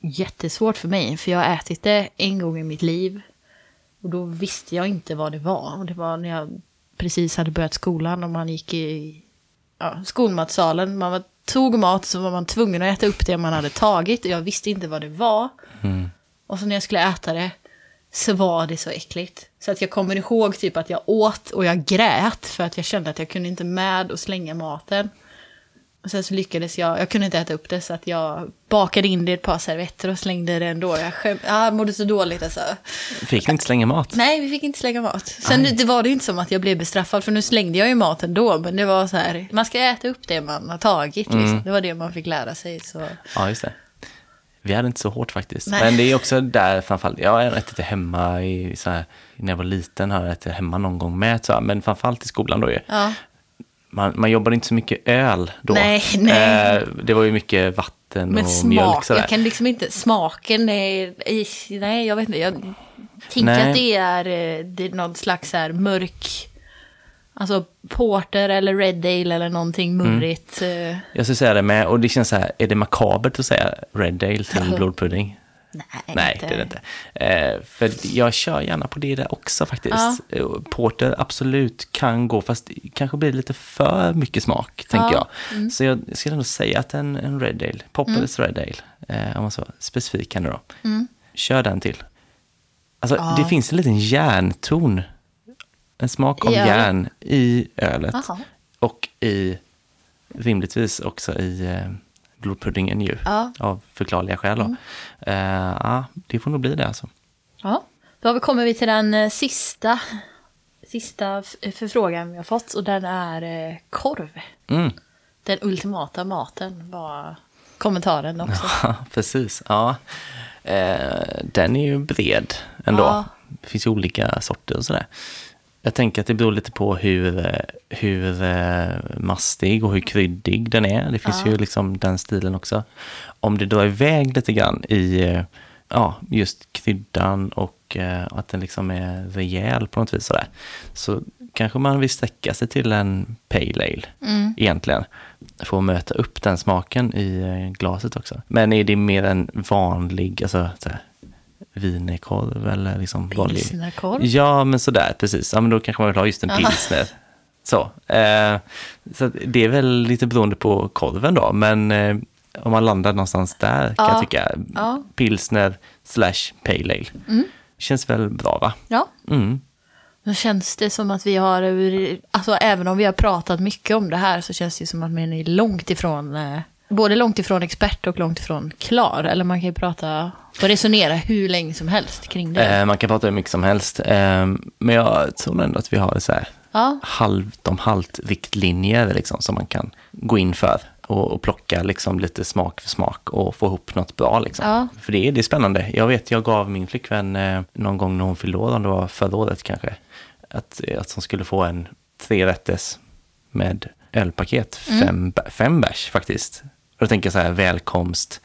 Speaker 2: jättesvårt för mig. För jag har ätit det en gång i mitt liv. Och då visste jag inte vad det var. Och det var när jag precis hade börjat skolan och man gick i ja, skolmatsalen. Man var, tog mat så var man tvungen att äta upp det man hade tagit. Och jag visste inte vad det var.
Speaker 1: Mm.
Speaker 2: Och så när jag skulle äta det så var det så äckligt. Så att jag kommer ihåg typ att jag åt och jag grät för att jag kände att jag kunde inte med och slänga maten. Och sen så lyckades jag, jag kunde inte äta upp det så att jag bakade in det i ett par servetter och slängde det ändå. Jag skäm, ah, mådde så dåligt alltså.
Speaker 1: Fick ni inte slänga mat?
Speaker 2: Nej, vi fick inte slänga mat. Sen
Speaker 1: Aj.
Speaker 2: det var det inte som att jag blev bestraffad för nu slängde jag ju maten då. Men det var så här, man ska äta upp det man har tagit. Liksom.
Speaker 1: Mm.
Speaker 2: Det var det man fick lära sig. Så.
Speaker 1: Ja, just det. Vi hade inte så hårt faktiskt.
Speaker 2: Nej.
Speaker 1: Men det är också där framförallt, jag har ätit det hemma i, så här, när jag var liten har jag ätit hemma någon gång med, så här, men framförallt i skolan då ju.
Speaker 2: Ja.
Speaker 1: Man, man jobbade inte så mycket öl då.
Speaker 2: Nej, nej.
Speaker 1: Eh, det var ju mycket vatten
Speaker 2: Men
Speaker 1: och
Speaker 2: smak,
Speaker 1: mjölk sådär.
Speaker 2: jag kan liksom inte, smaken är, nej jag vet inte, jag tänker att det är, eh, det är någon slags här mörk, alltså porter eller red ale eller någonting
Speaker 1: Mm.
Speaker 2: murrigt. eh,
Speaker 1: Jag skulle säga det med, och det känns så här, är det makabert att säga Red Ale till
Speaker 2: Ja.
Speaker 1: blodpudding?
Speaker 2: Nej,
Speaker 1: Nej,
Speaker 2: inte.
Speaker 1: det är det inte. Eh, för jag kör gärna på det där också faktiskt. Eh, Porter absolut kan gå, fast det kanske blir lite för mycket smak, tänker
Speaker 2: Ja, Mm.
Speaker 1: jag. Så jag skulle nog säga att en, en Red Ale, Poppers Red Ale, eh, om man så specifik kan det då. Kör den till. Alltså,
Speaker 2: Mm. Ja.
Speaker 1: det finns en liten järnton, en smak av
Speaker 2: I
Speaker 1: järn i ölet.
Speaker 2: Jaha.
Speaker 1: Och i, rimligtvis också i eh, blodpuddingen ju,
Speaker 2: Ja. Mm.
Speaker 1: av förklarliga skäl. Då. Eh, ja, det får nog bli det alltså.
Speaker 2: Ja, då kommer vi till den eh, sista, sista förfrågan vi har fått och den är eh, korv.
Speaker 1: Mm.
Speaker 2: Den ultimata maten var kommentaren också.
Speaker 1: Ja, precis. Ja. Eh, den är ju bred ändå.
Speaker 2: Ja.
Speaker 1: Det finns ju olika sorter och sådär. Jag tänker att det beror lite på hur, eh, hur eh, mastig och hur kryddig den är. Det finns
Speaker 2: Ja.
Speaker 1: ju liksom den stilen också. Om det drar iväg lite grann i eh, ja, just kryddan och att den liksom är rejäl på något vis sådär. Så kanske man vill sträcka sig till en pale ale
Speaker 2: Mm.
Speaker 1: egentligen. För att möta upp den smaken i glaset också. Men är det mer en vanlig, alltså så här, wienerkorv eller liksom vanlig...
Speaker 2: Pilsnerkorv.
Speaker 1: Ja, men sådär, precis. Ja, men då kanske man vill ha just en pilsner. Så, eh, så det är väl lite beroende på korven då, men eh, om man landar någonstans där kan
Speaker 2: Ja.
Speaker 1: jag tycka
Speaker 2: Ja.
Speaker 1: pilsner slash pale ale. Känns väl bra va?
Speaker 2: Ja,
Speaker 1: Mm.
Speaker 2: då känns det som att vi har, alltså även om vi har pratat mycket om det här så känns det som att man är långt ifrån, eh, både långt ifrån expert och långt ifrån klar. Eller man kan ju prata och resonera hur länge som helst kring det.
Speaker 1: Eh, man kan prata hur mycket som helst, eh, men jag tror ändå att vi har så här
Speaker 2: Ja,
Speaker 1: halvt om halvt riktlinjer liksom, som man kan gå in för och, och plocka liksom, lite smak för smak och få ihop något bra. Liksom.
Speaker 2: Ja.
Speaker 1: För det är, det är spännande. Jag vet, jag gav min flickvän eh, någon gång när hon fyllde år, om det var förra året kanske, att, eh, att hon skulle få en trerätters med ölpaket, fem, bä- fem bärs faktiskt. Och då tänker jag så här, välkomst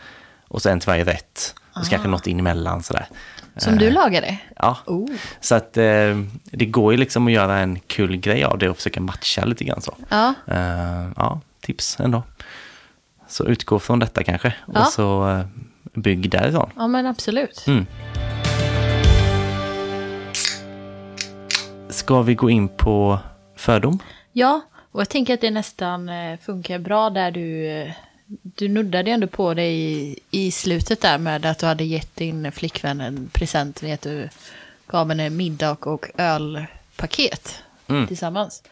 Speaker 1: och så en till varje rätt. Och så kanske något in emellan sådär.
Speaker 2: Som du lagade?
Speaker 1: Ja,
Speaker 2: Oh.
Speaker 1: så att eh, det går ju liksom att göra en kul grej av det och försöka matcha lite grann så.
Speaker 2: Ja,
Speaker 1: Eh, ja, tips ändå. Så utgå från detta kanske
Speaker 2: Ja.
Speaker 1: och så eh, bygg därifrån.
Speaker 2: ja men absolut.
Speaker 1: Mm. Ska vi gå in på fördom?
Speaker 2: Ja, och jag tänker att det nästan eh, funkar bra där du... Du nuddade ändå på det i, i slutet där med att du hade gett din flickvän en present med att du gav henne middag och ölpaket
Speaker 1: Mm.
Speaker 2: tillsammans.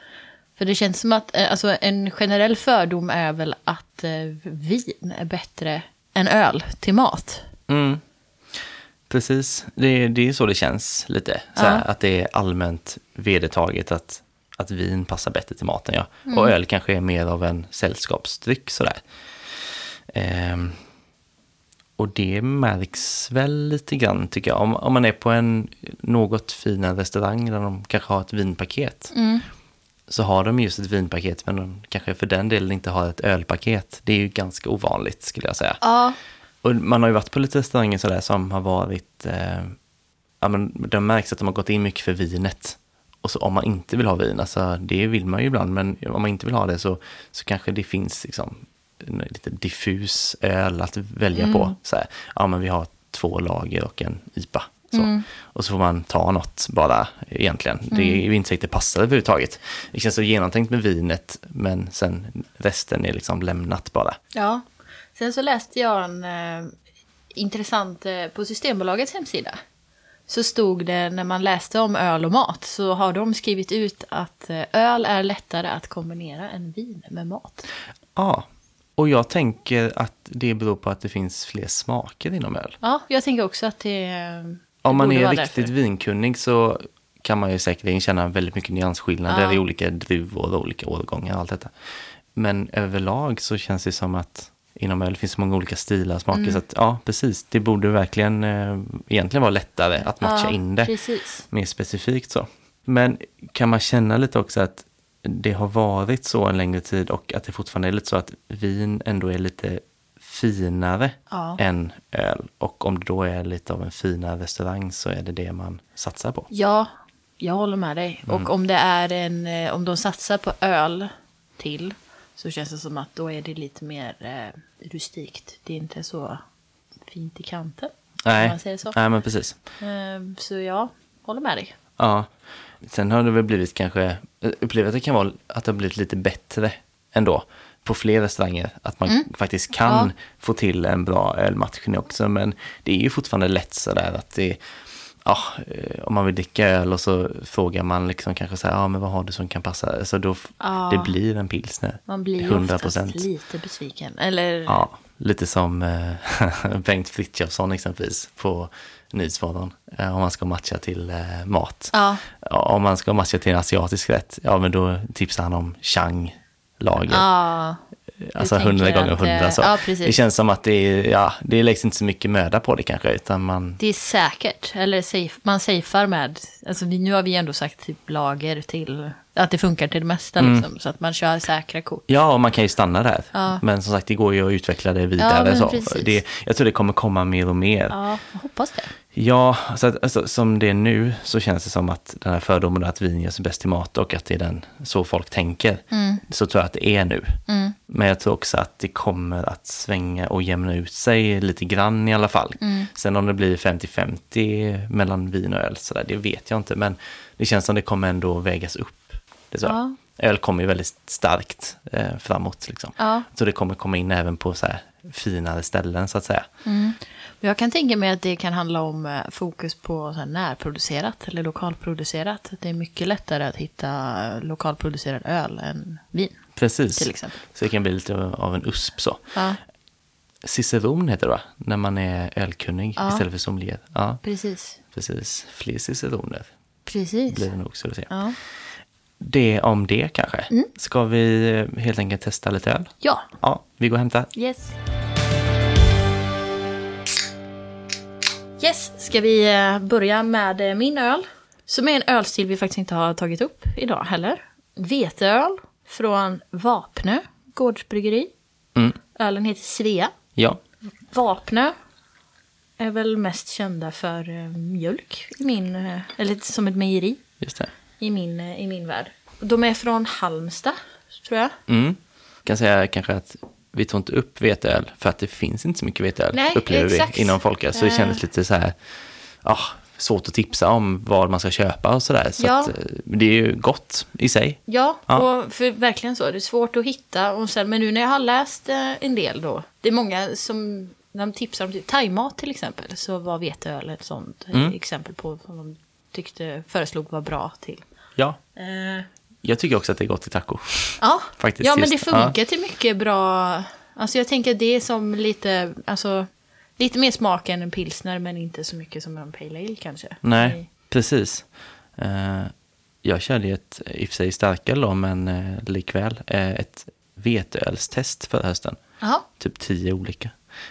Speaker 2: För det känns som att eh, alltså, en generell fördom är väl att eh, vin är bättre än öl till mat.
Speaker 1: Mm. Precis, det, det är så det känns lite. Så här. Att det är allmänt vedertaget att, att vin passar bättre till maten. Ja.
Speaker 2: Mm.
Speaker 1: Och öl kanske är mer av en sällskapsdryck sådär. Ehm, och det märks väl lite grann tycker jag. Om, om man är på en något finare restaurang där de kanske har ett vinpaket. Så har de just ett vinpaket men de kanske för den delen inte har ett ölpaket. Det är ju ganska ovanligt skulle jag säga.
Speaker 2: Ja,
Speaker 1: Och man har ju varit på lite restauranger sådär som har varit, eh, ja men det märks att de har gått in mycket för vinet. Och så om man inte vill ha vin, alltså det vill man ju ibland, men om man inte vill ha det så, så kanske det finns liksom lite diffus öl att välja på. Så här, ja men vi har två lager och en IPA. Så. Och så får man ta något bara egentligen. Det är ju inte säkert det passar överhuvudtaget. Det känns så genomtänkt med vinet, men sen resten är liksom lämnat bara.
Speaker 2: Ja. Sen så läste jag en eh, intressant eh, på Systembolagets hemsida. Så stod det när man läste om öl och mat så har de skrivit ut att eh, öl är lättare att kombinera än vin med mat.
Speaker 1: Ja, och jag tänker att det beror på att det finns fler smaker inom öl.
Speaker 2: Ja, jag tänker också att det, det
Speaker 1: Om man är riktigt
Speaker 2: därför.
Speaker 1: vinkunnig så kan man ju säkert känna väldigt mycket nyansskillnader
Speaker 2: Ja.
Speaker 1: i olika druvor och olika årgångar och allt detta. Men överlag så känns det som att inom öl finns så många olika stilar och smaker.
Speaker 2: Mm.
Speaker 1: Så att ja, precis, det borde verkligen eh, egentligen vara lättare att matcha
Speaker 2: ja,
Speaker 1: in det
Speaker 2: Precis.
Speaker 1: mer specifikt så. Men kan man känna lite också att det har varit så en längre tid och att det fortfarande är lite så att vin ändå är lite finare
Speaker 2: Ja.
Speaker 1: än öl. Och om det då är lite av en finare restaurang så är det det man satsar på.
Speaker 2: Ja, jag håller med dig.
Speaker 1: Mm.
Speaker 2: Och om det är en, eh, om de satsar på öl till så känns det som att då är det lite mer eh, rustikt. Det är inte så fint i kanten.
Speaker 1: Nej,
Speaker 2: man säger så.
Speaker 1: Nej men precis.
Speaker 2: Eh, så jag håller med dig.
Speaker 1: Ja. Sen har det väl blivit kanske, upplever att det kan vara att det har blivit lite bättre ändå på fler restauranger. Att man faktiskt kan
Speaker 2: Mm. Ja.
Speaker 1: få till en bra ölmatchning också. Men det är ju fortfarande lätt sådär att det, ja, eh, om man vill dricka öl och så frågar man liksom kanske så här, ja men vad har du som kan passa? Så då, f-
Speaker 2: Ja.
Speaker 1: det blir en pilsner.
Speaker 2: Man blir ju
Speaker 1: 100
Speaker 2: oftast lite besviken. Eller
Speaker 1: Ja, lite som eh, Bengt Frithiofsson exempelvis på Nyhetsmorgon. Eh, om man ska matcha till eh, mat.
Speaker 2: Ja.
Speaker 1: Om man ska matcha till en asiatisk rätt, ja men då tipsar han om Chang lager.
Speaker 2: Ja,
Speaker 1: alltså
Speaker 2: tänker
Speaker 1: hundra gånger hundra.
Speaker 2: eh,
Speaker 1: Så.
Speaker 2: ja,
Speaker 1: det känns som att det, är, ja, det läggs inte så mycket möda på det kanske, utan man...
Speaker 2: det är säkert. Eller safe, man safear med, alltså nu har vi ändå sagt typ lager till, att det funkar till det mesta
Speaker 1: Mm.
Speaker 2: liksom. Så att man kör säkra kort.
Speaker 1: Ja, och man kan ju stanna där.
Speaker 2: Ja.
Speaker 1: Men som sagt, det går ju att utveckla det vidare.
Speaker 2: Ja,
Speaker 1: så. Det, jag tror det kommer komma mer och mer.
Speaker 2: Ja, hoppas det.
Speaker 1: Ja, så att, alltså, som det är nu så känns det som att den här fördomen att vin gör sig bäst till mat och att det är den, så folk tänker. Så tror jag att det är nu. Men jag tror också att det kommer att svänga och jämna ut sig lite grann i alla fall. Sen om det blir 50-50 mellan vin och öl, så där, det vet jag inte. Men det känns som det kommer ändå vägas upp. Det tror jag. Öl kommer ju väldigt starkt eh, framåt. Liksom.
Speaker 2: Ja.
Speaker 1: Så det kommer komma in även på så här finare ställen så att säga.
Speaker 2: Jag kan tänka mig att det kan handla om eh, fokus på så närproducerat eller lokalproducerat. Det är mycket lättare att hitta lokalproducerad öl än vin.
Speaker 1: Precis.
Speaker 2: Till exempel.
Speaker 1: Så det kan bli lite av en USP så.
Speaker 2: Ja,
Speaker 1: Ciceron heter det va? När man är ölkunnig
Speaker 2: Ja.
Speaker 1: istället för sommelier. Ja,
Speaker 2: precis.
Speaker 1: precis. Fler ciceroner
Speaker 2: Precis.
Speaker 1: blir det nog så att säga.
Speaker 2: Ja.
Speaker 1: Det om det kanske. Ska vi eh, helt enkelt testa lite öl?
Speaker 2: ja,
Speaker 1: Ja, vi går och hämtar.
Speaker 2: yes. Yes, ska vi eh, börja med eh, min öl? Som är en ölstil vi faktiskt inte har tagit upp idag heller. Veteöl från Vapnö gårdsbryggeri.
Speaker 1: Mm.
Speaker 2: Ölen heter Svea.
Speaker 1: Ja,
Speaker 2: Vapnö är väl mest kända för mjölk i min, eller som ett mejeri
Speaker 1: Just det.
Speaker 2: I min, eh, i min värld. De är från Halmstad, tror jag.
Speaker 1: Mm. Kan säga kanske att vi tog inte upp veteöl för att det finns inte så mycket veteöl,
Speaker 2: Nej,
Speaker 1: upplever
Speaker 2: exakt.
Speaker 1: vi inom folköl. Så det
Speaker 2: Eh.
Speaker 1: kändes lite så här, ah, svårt att tipsa om vad man ska köpa och sådär. Så
Speaker 2: Ja.
Speaker 1: att, eh, det är ju gott i sig.
Speaker 2: Ja,
Speaker 1: Ja.
Speaker 2: Och för verkligen så. Det är svårt att hitta. Och sen, men nu när jag har läst en del då. Det är många som, när de tipsar om typ thaimat till exempel. Så var veteöl ett sånt
Speaker 1: Mm.
Speaker 2: exempel på som de tyckte, föreslog var bra till.
Speaker 1: Ja,
Speaker 2: Eh,
Speaker 1: jag tycker också att det är gott i taco.
Speaker 2: ja,
Speaker 1: Faktiskt,
Speaker 2: ja men det funkar till mycket bra. Alltså jag tänker att det är som lite, alltså lite mer smak än en pilsner men inte så mycket som en pale ale kanske.
Speaker 1: Nej, precis. Eh, jag körde ju ett, i och för sig starköl då, men eh, likväl, eh, ett veteölstest förra hösten.
Speaker 2: Jaha,
Speaker 1: Typ tio olika.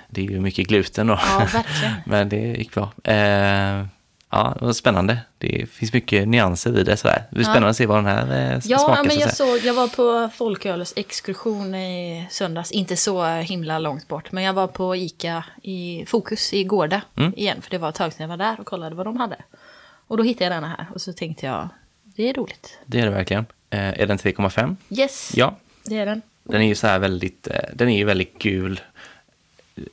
Speaker 1: Det är ju mycket gluten då.
Speaker 2: ja verkligen.
Speaker 1: Men det gick bra. Eh, ja, det var spännande. Det finns mycket nyanser i det sådär. Det blir
Speaker 2: Ja.
Speaker 1: spännande att se vad den här eh,
Speaker 2: Ja,
Speaker 1: smakar.
Speaker 2: men
Speaker 1: så
Speaker 2: jag,
Speaker 1: säga.
Speaker 2: såg, jag var på folkölets exkursion i söndags. Inte så himla långt bort. Men jag var på Ica i Fokus i Gårda
Speaker 1: Mm.
Speaker 2: igen. För det var ett tag sedan jag var där och kollade vad de hade. Och då hittade jag denna här. Och så tänkte jag, det är roligt.
Speaker 1: Det är det verkligen. Eh, är den 3,5?
Speaker 2: Yes,
Speaker 1: Ja.
Speaker 2: det är den.
Speaker 1: Den är ju så här väldigt, eh, den är ju väldigt gul.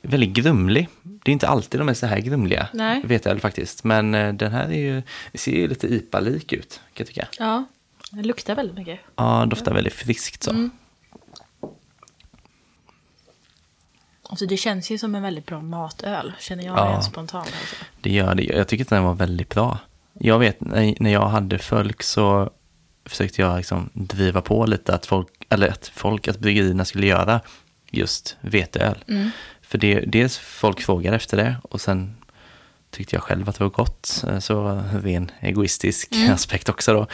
Speaker 1: Väldigt grumlig. Det är inte alltid de är så här grumliga.
Speaker 2: Nej.
Speaker 1: Vet jag faktiskt. Men eh, den här är ju, ser ju lite IPA-lik ut kan jag tycka.
Speaker 2: Ja, den luktar väldigt mycket.
Speaker 1: Ja, doftar väldigt friskt så.
Speaker 2: Mm. Alltså det känns ju som en väldigt bra matöl. Känner jag
Speaker 1: Ja.
Speaker 2: rent spontant. Alltså.
Speaker 1: Det gör det. Jag tycker att den var väldigt bra. Jag vet när när jag hade folk så försökte jag liksom driva på lite att folk, eller att folk, att bryggerierna skulle göra just veteöl.
Speaker 2: Mm.
Speaker 1: För det, dels folk frågade efter det och sen tyckte jag själv att det var gott. Eh, Så ren egoistisk
Speaker 2: Mm.
Speaker 1: aspekt också då.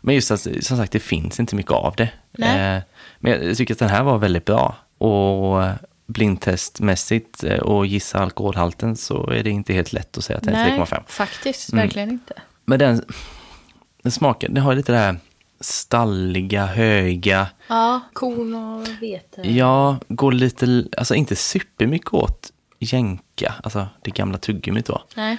Speaker 1: Men just att, som sagt, det finns inte mycket av det.
Speaker 2: Nej.
Speaker 1: Eh, Men jag tycker att den här var väldigt bra. Och blindtestmässigt eh, och gissa alkoholhalten så är det inte helt lätt att säga att den är 3,5.
Speaker 2: faktiskt.
Speaker 1: Mm.
Speaker 2: Verkligen inte.
Speaker 1: Men den, den smakar, den har lite det här stalliga, höga,
Speaker 2: Ja, korn och vete.
Speaker 1: ja, går lite, alltså inte supermycket åt jänka, alltså det gamla tuggummit då.
Speaker 2: Nej.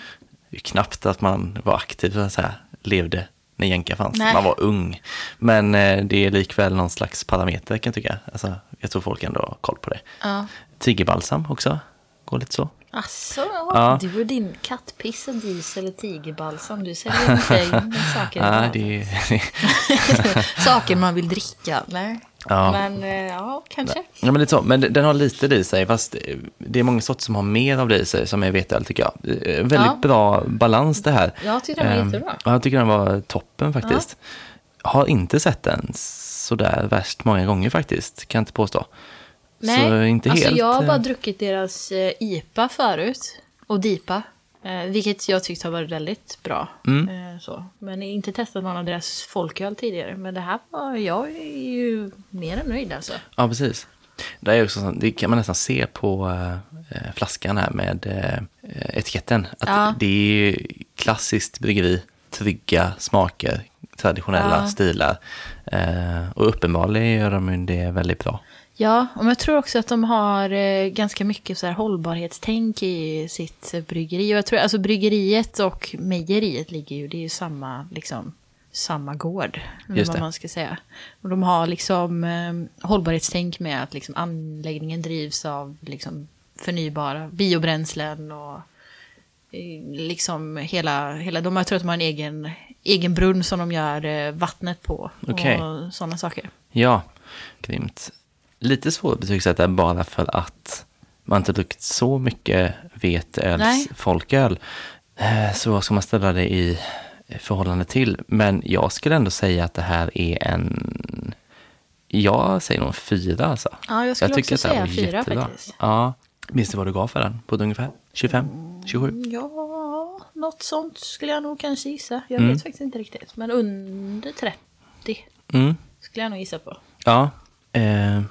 Speaker 1: Det är knappt att man var aktiv, så säga, levde när jänka fanns.
Speaker 2: Nej.
Speaker 1: Man var ung. Men eh, det är likväl någon slags parameter kan jag tycka. Alltså, jag tror folk ändå har koll på det.
Speaker 2: Ja.
Speaker 1: Tigerbalsam också, går lite så.
Speaker 2: Asså,
Speaker 1: Ja.
Speaker 2: du och din kattpiss och diesel och tigerbalsam. Du säljer inte in saker.
Speaker 1: Ja, det,
Speaker 2: saker man vill dricka. Nej.
Speaker 1: Ja.
Speaker 2: Men eh, ja, kanske.
Speaker 1: Ja, men lite så. Men den har lite det i sig, fast det är många sorter som har mer av det i sig, som är veteöl tycker jag. Eh, Väldigt
Speaker 2: Ja.
Speaker 1: bra balans det här.
Speaker 2: Jag tyckte den var jättebra.
Speaker 1: Ja, jag tycker den var toppen faktiskt. Har inte sett den sådär värst många gånger faktiskt, kan jag inte påstå. Så inte
Speaker 2: alltså
Speaker 1: helt...
Speaker 2: jag har bara
Speaker 1: eh,
Speaker 2: druckit deras eh, IPA förut. Och DIPA. Eh, vilket jag tyckte har varit väldigt bra.
Speaker 1: Mm.
Speaker 2: Så. Men inte testat någon av deras folköl tidigare. Men det här var, jag är ju mer än nöjd alltså.
Speaker 1: Ja, precis. Det, är också, det kan man nästan se på eh, flaskan här med eh, etiketten. Att
Speaker 2: Ja.
Speaker 1: Det är klassiskt bryggeri, trygga smaker, traditionella
Speaker 2: Ja.
Speaker 1: stilar. Eh, och uppenbarligen gör de det väldigt bra.
Speaker 2: Ja, och jag tror också att de har eh, ganska mycket så här hållbarhetstänk i sitt bryggeri. Och jag tror, alltså bryggeriet och mejeriet ligger ju, det är ju samma, liksom, samma gård.
Speaker 1: Just
Speaker 2: vad man ska säga. Och de har liksom eh, hållbarhetstänk med att liksom, anläggningen drivs av liksom, förnybara biobränslen och eh, liksom hela, hela de, jag tror att de har en egen, egen brunn som de gör eh, vattnet på.
Speaker 1: Okej.
Speaker 2: Och sådana saker.
Speaker 1: Ja, grymt. Lite svårt att betygsätta bara för att man inte druckit så mycket veteöls folköl. Eh, Så vad ska man ställa det i förhållande till? Men jag skulle ändå säga att det här är en... Jag säger nog fyra alltså.
Speaker 2: Ja, jag skulle också
Speaker 1: att det här
Speaker 2: säga fyra
Speaker 1: jättebra.
Speaker 2: faktiskt.
Speaker 1: Ja. Minns du vad du gav för den? På ett ungefär? 25? 27?
Speaker 2: Ja, något sånt skulle jag nog kanske gissa. Jag
Speaker 1: Mm.
Speaker 2: vet faktiskt inte riktigt. Men under 30
Speaker 1: Mm.
Speaker 2: skulle jag nog gissa på.
Speaker 1: Ja. Eh,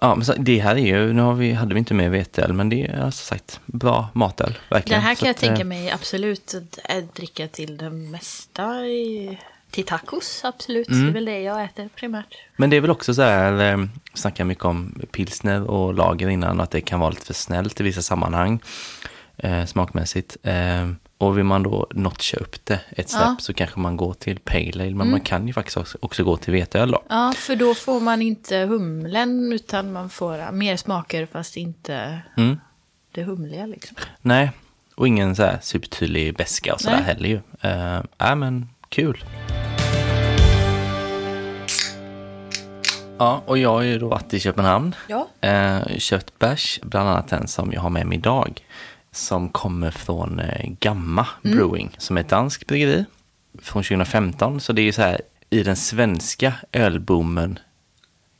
Speaker 1: ja, men så, det här är ju, nu har vi, hade vi inte med veteöl, men det är alltså sagt bra matöl. Verkligen.
Speaker 2: Den här kan jag
Speaker 1: att, eh,
Speaker 2: tänka mig absolut att ä- dricka till det mesta. I, till tacos, absolut.
Speaker 1: Mm.
Speaker 2: Det är väl det jag äter primärt.
Speaker 1: Men det är väl också så här, eh, vi snackar mycket om pilsner och lager innan, att det kan vara lite för snällt i vissa sammanhang. eh, smakmässigt. Eh, och vill man då notcha upp det ett snäpp
Speaker 2: Ja.
Speaker 1: så kanske man går till Pale Ale. Men man kan ju faktiskt också, också gå till veteöl då.
Speaker 2: Ja, för då får man inte humlen utan man får mer smaker fast inte
Speaker 1: Mm.
Speaker 2: det humliga liksom.
Speaker 1: Nej, och ingen så här supertydlig beska och sådär heller ju. Uh, äh, men kul. Ja, och jag har ju då varit i Köpenhamn.
Speaker 2: Ja.
Speaker 1: Eh, köpt bärs, bland annat den som jag har med mig idag. Som kommer från eh, Gamma
Speaker 2: Mm.
Speaker 1: Brewing, som är ett danskt bryggeri. Från 2015, så det är ju så här i den svenska ölboomen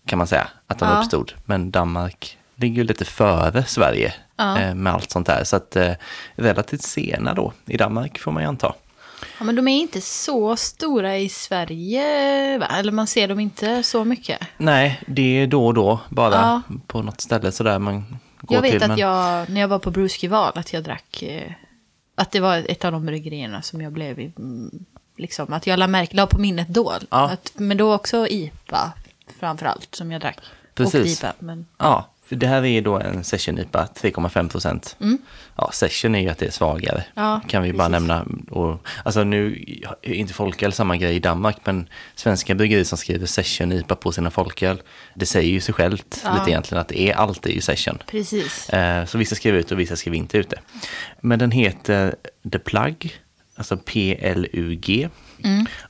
Speaker 1: kan man säga att den
Speaker 2: Ja.
Speaker 1: uppstod. Men Danmark ligger ju lite före Sverige
Speaker 2: Ja.
Speaker 1: eh, med allt sånt där. Så att eh, relativt sena då i Danmark får man ju anta.
Speaker 2: Ja, men de är inte så stora i Sverige, va? Eller man ser dem inte så mycket.
Speaker 1: Nej, det är då och då bara
Speaker 2: Ja.
Speaker 1: på något ställe sådär man går
Speaker 2: Jag vet
Speaker 1: till.
Speaker 2: att
Speaker 1: men...
Speaker 2: jag, när jag var på Bruskival, att jag drack, eh, att det var ett av de bryggerierna som jag blev, i, mm, liksom, att jag la, märke, la på minnet då.
Speaker 1: Ja.
Speaker 2: Att, men då också IPA, framför allt, som jag drack. Och
Speaker 1: Precis.
Speaker 2: IPA, men
Speaker 1: Ja, för det här är då en session-IPA, 3,5 procent. Ja, session är ju att det är svagare.
Speaker 2: Mm. Ja,
Speaker 1: kan vi bara
Speaker 2: precis.
Speaker 1: nämna. Och, alltså nu är inte folköl samma grej i Danmark, men svenska bryggerier som skriver session-IPA på sina folköl, det säger ju sig självt
Speaker 2: Ja.
Speaker 1: lite egentligen att det är alltid ju session.
Speaker 2: precis.
Speaker 1: Eh, så vissa skriver ut och vissa skriver inte ut det. Men den heter The Plug, alltså P-L-U-G.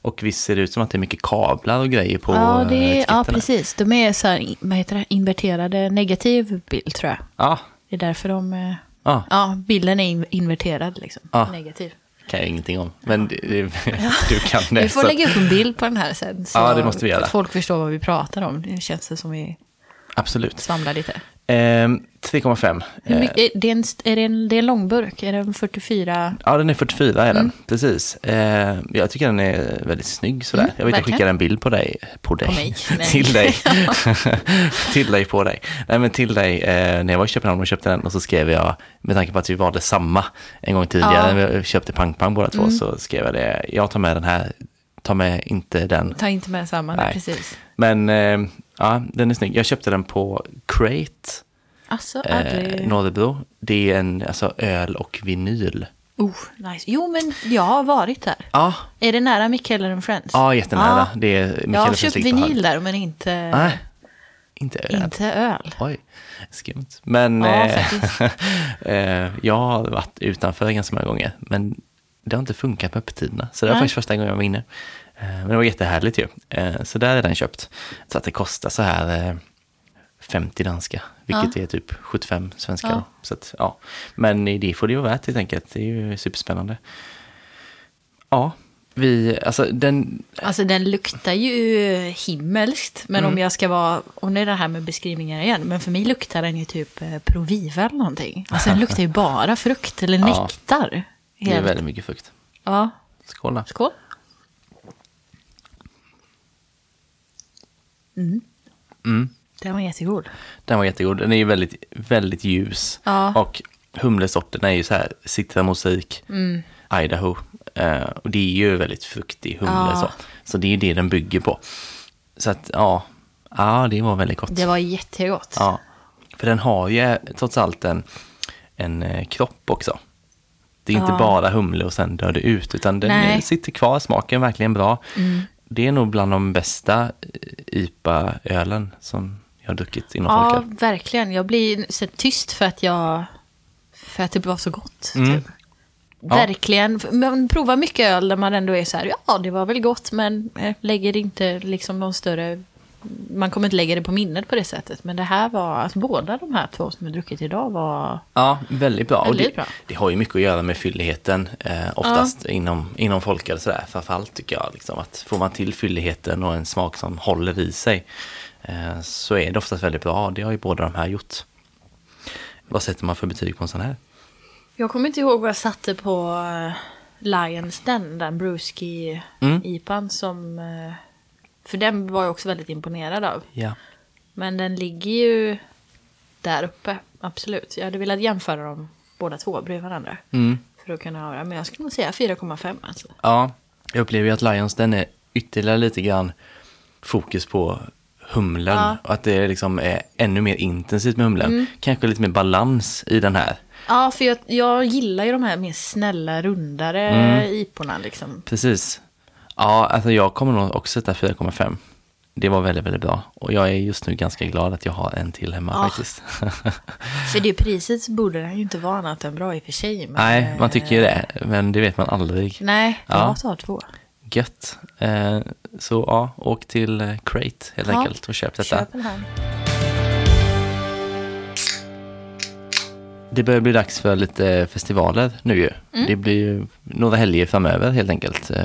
Speaker 1: Och visst ser det ut som att det är mycket kablar och grejer på
Speaker 2: Mm. Ja, det, är- ja,
Speaker 1: etiketterna?
Speaker 2: precis. De är så här, vad heter det, inverterade negativ bild, tror jag.
Speaker 1: Ja,
Speaker 2: Det är därför de... eh,
Speaker 1: ja.
Speaker 2: Ja, bilden är in- inverterad, liksom.
Speaker 1: Ja.
Speaker 2: Negativ.
Speaker 1: kan jag ingenting om. Men det, det, du kan det.
Speaker 2: Vi får
Speaker 1: så-
Speaker 2: lägga upp en bild på den här sen. Så
Speaker 1: Ja, det måste vi göra.
Speaker 2: Att folk förstår vad vi pratar om. Det känns det som vi
Speaker 1: Absolut.
Speaker 2: svamlar lite.
Speaker 1: Ehm, 3,5.
Speaker 2: Hur
Speaker 1: Eh,
Speaker 2: är det, en, är det, en, det är en långburk? Är det en 44?
Speaker 1: Ja, den är 44 är den.
Speaker 2: Mm.
Speaker 1: Precis. Eh, jag tycker den är väldigt snygg sådär.
Speaker 2: Mm,
Speaker 1: jag vet jag
Speaker 2: verkligen.
Speaker 1: skickade en bild på dig. På dig.
Speaker 2: mig. Nej.
Speaker 1: till dig. till dig på dig. Nej men till dig. Eh, när jag var i Köpenhamn och köpte den och så skrev jag, med tanke på att vi valde samma en gång tidigare,
Speaker 2: Ja. Mm.
Speaker 1: vi köpte Pang Pang båda två, så skrev jag det. Jag tar med den här, ta med inte den.
Speaker 2: Ta inte med samma. Nej. precis.
Speaker 1: Men eh, ja, den är snygg. Jag köpte den på Crate,
Speaker 2: Alltså,
Speaker 1: eh,
Speaker 2: aldrig...
Speaker 1: Norrebro. Det är en alltså, öl och vinyl.
Speaker 2: Oh, nice. Jo, men jag har varit där.
Speaker 1: Ja,
Speaker 2: Är det nära Mikael and Friends?
Speaker 1: ja jättenära.
Speaker 2: Ja.
Speaker 1: Det är
Speaker 2: jag har köpt vinyl där, men inte,
Speaker 1: Nej, inte öl.
Speaker 2: inte öl.
Speaker 1: Oj, skumt. Men
Speaker 2: Ja,
Speaker 1: eh, eh, jag har varit utanför ganska många gånger. Men det har inte funkat med öppettiderna. Så det var
Speaker 2: Nej.
Speaker 1: faktiskt första gången jag var inne. Eh, men det var jättehärligt ju. Eh, så där är den köpt. Så att det kostar så här eh, 50 danska. Vilket är typ 75 svenska.
Speaker 2: Ja.
Speaker 1: Så att, ja. Men det får det ju vara värt helt enkelt. Det är ju superspännande. Ja, vi, alltså den,
Speaker 2: Alltså den luktar ju himmelskt. Men
Speaker 1: Mm.
Speaker 2: om jag ska vara, och nu är det här med beskrivningar igen. Men för mig luktar den ju typ eh, Proviva eller någonting. Alltså den luktar ju bara frukt eller
Speaker 1: Ja.
Speaker 2: nektar.
Speaker 1: det är väldigt mycket frukt.
Speaker 2: Ja,
Speaker 1: Skål då.
Speaker 2: skål.
Speaker 1: Mm.
Speaker 2: Den var jättegod.
Speaker 1: Den var jättegod. Den är ju väldigt, väldigt ljus.
Speaker 2: Ja.
Speaker 1: Och humlesorten är ju så här citramosaik,
Speaker 2: Mm.
Speaker 1: Idaho. Eh, och det är ju väldigt fruktig humle
Speaker 2: Ja.
Speaker 1: så. Så det är ju det den bygger på. Så att ja, ja det var väldigt gott.
Speaker 2: Det var jättegott.
Speaker 1: Ja. För den har ju trots allt en, en eh, kropp också. Det är inte
Speaker 2: Ja.
Speaker 1: bara humle och sen dör det ut, utan den
Speaker 2: Nej. Mm.
Speaker 1: sitter kvar, smaken är verkligen bra. Det är nog bland de bästa eh, IPA-ölen som jag har druckit inom
Speaker 2: Ja,
Speaker 1: folköl.
Speaker 2: verkligen. Jag blir så tyst för att jag... För att det var så gott.
Speaker 1: Mm.
Speaker 2: Typ. Verkligen. Man provar mycket öl där man ändå är så här, ja det var väl gott men eh, lägger inte liksom någon större... Man kommer inte lägga det på minnet på det sättet. Men det här var, alltså båda de här två som jag druckit idag var...
Speaker 1: Ja, väldigt bra.
Speaker 2: Väldigt
Speaker 1: och det,
Speaker 2: bra.
Speaker 1: det har ju mycket att göra med fylligheten, eh, oftast inom, inom folköl sådär. Framförallt tycker jag, liksom, att får man till fylligheten och en smak som håller i sig eh, så är det oftast väldigt bra. Det har ju båda de här gjort. Vad sätter man för betyg på en sån här?
Speaker 2: Jag kommer inte ihåg vad jag satte på eh, Lions den, den Bruski
Speaker 1: Mm.
Speaker 2: IPan som... För den var jag också väldigt imponerad av.
Speaker 1: Ja.
Speaker 2: Men den ligger ju där uppe, absolut. Jag hade velat jämföra dem båda två bredvid varandra.
Speaker 1: Mm.
Speaker 2: För att kunna höra. Men jag skulle nog säga 4,5 alltså.
Speaker 1: ja, jag upplever ju att Lions den är ytterligare lite grann fokus på humlen.
Speaker 2: Ja.
Speaker 1: Och att det liksom är ännu mer intensivt med humlen.
Speaker 2: Mm.
Speaker 1: Kanske lite mer balans i den här.
Speaker 2: Ja, för jag, jag gillar ju de här mer snälla, rundare
Speaker 1: Mm.
Speaker 2: iporna liksom.
Speaker 1: Precis. Ja, alltså jag kommer nog också sätta 4,5. Det var väldigt, väldigt bra. Och jag är just nu ganska glad att jag har en till hemma
Speaker 2: Ja.
Speaker 1: faktiskt.
Speaker 2: För det priset borde den ju inte vara annat än bra i och för sig. Men,
Speaker 1: Nej, man tycker ju det, men det vet man aldrig.
Speaker 2: Nej,
Speaker 1: Ja.
Speaker 2: jag tar två.
Speaker 1: Gött. Eh, så ja, åk till eh, Crate helt
Speaker 2: Ja.
Speaker 1: enkelt och köp detta.
Speaker 2: Köp
Speaker 1: Det börjar bli dags för lite festivaler nu ju.
Speaker 2: Mm.
Speaker 1: Det blir ju några helger framöver helt enkelt. eh,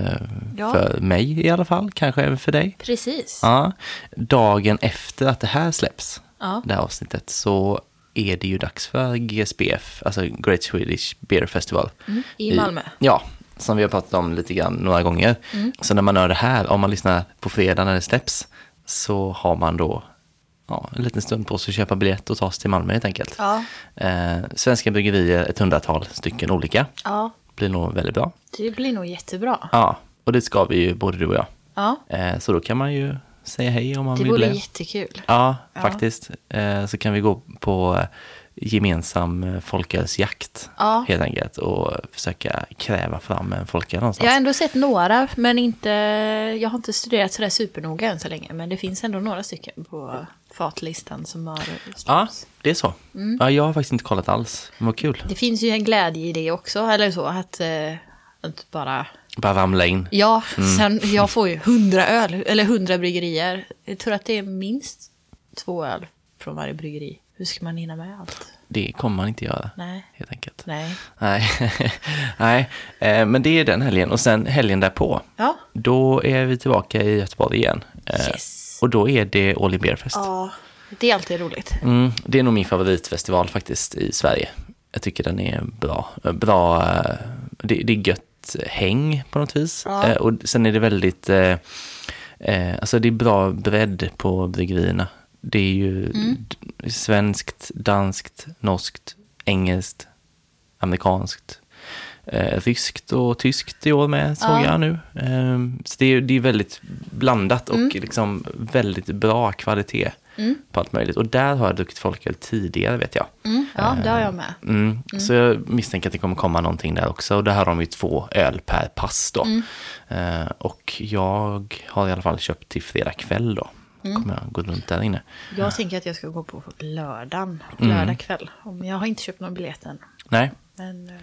Speaker 2: Ja.
Speaker 1: För mig i alla fall, kanske även för dig.
Speaker 2: Precis.
Speaker 1: Ja. Dagen efter att det här släpps,
Speaker 2: Ja.
Speaker 1: det här avsnittet, så är det ju dags för GSBF, alltså Great Swedish Beer Festival.
Speaker 2: Mm, I Malmö.
Speaker 1: Ja, som vi har pratat om lite grann några gånger.
Speaker 2: Mm.
Speaker 1: Så när man hör det här, om man lyssnar på fredag när det släpps, så har man då ja, en liten stund på sig att köpa biljett och ta sig till Malmö helt enkelt.
Speaker 2: Ja.
Speaker 1: Eh, svenska bryggerier, ett hundratal stycken olika.
Speaker 2: ja,
Speaker 1: Blir nog väldigt bra.
Speaker 2: det blir nog jättebra.
Speaker 1: Ja, och det ska vi ju både du och jag.
Speaker 2: Ja,
Speaker 1: Eh, så då kan man ju säga hej om man
Speaker 2: det
Speaker 1: vill
Speaker 2: vore
Speaker 1: det.
Speaker 2: jättekul.
Speaker 1: Ja,
Speaker 2: Ja.
Speaker 1: faktiskt. Eh, så kan vi gå på gemensam eh, folkölsjakt
Speaker 2: Ja.
Speaker 1: helt enkelt och försöka kräva fram en folköl någonstans.
Speaker 2: Jag har ändå sett några, men inte, jag har inte studerat sådär supernoga än så länge. Men det finns ändå några stycken på fatlistan som har
Speaker 1: Ja, det är så.
Speaker 2: Mm.
Speaker 1: Ja, jag har faktiskt inte kollat alls. Men vad kul.
Speaker 2: Det finns ju en glädje i det också, eller så, att, eh, att bara...
Speaker 1: Bara ramla in.
Speaker 2: Ja,
Speaker 1: Mm.
Speaker 2: sen jag får ju hundra öl, eller hundra bryggerier. Jag tror att det är minst två öl från varje bryggeri. Hur ska man hinna med allt?
Speaker 1: Det kommer man inte göra.
Speaker 2: Nej.
Speaker 1: Helt enkelt.
Speaker 2: Nej.
Speaker 1: Nej, Nej. Eh, men det är den helgen. Och sen helgen därpå,
Speaker 2: Ja.
Speaker 1: då är vi tillbaka i Göteborg igen. Eh,
Speaker 2: Yes.
Speaker 1: Och då är det All In Beer Fest.
Speaker 2: Ja, det är alltid roligt.
Speaker 1: Mm, det är nog min favoritfestival faktiskt i Sverige. Jag tycker den är bra. Eh, bra det, det är gött häng på något vis.
Speaker 2: Ja.
Speaker 1: Och sen är det väldigt, alltså det är bra bredd på bryggerierna. Det är ju d- svenskt, danskt, norskt, engelskt, amerikanskt, eh, ryskt och tyskt i år med såg
Speaker 2: Ja.
Speaker 1: jag nu. Eh, så det är, det är väldigt blandat och liksom väldigt bra kvalitet på allt möjligt. Och där har jag druckit folköl tidigare vet jag.
Speaker 2: Mm, ja, det har jag med.
Speaker 1: Mm. Så jag misstänker att det kommer komma någonting där också. Och där har de ju två öl per pass då. Eh, och jag har i alla fall köpt till fredag kväll då. Kommer jag gå runt där inne.
Speaker 2: Jag tänker att jag ska gå på lördagen,
Speaker 1: Mm.
Speaker 2: lördag kväll. Om Jag har inte köpt någon biljett än.
Speaker 1: Nej,
Speaker 2: Men, eh,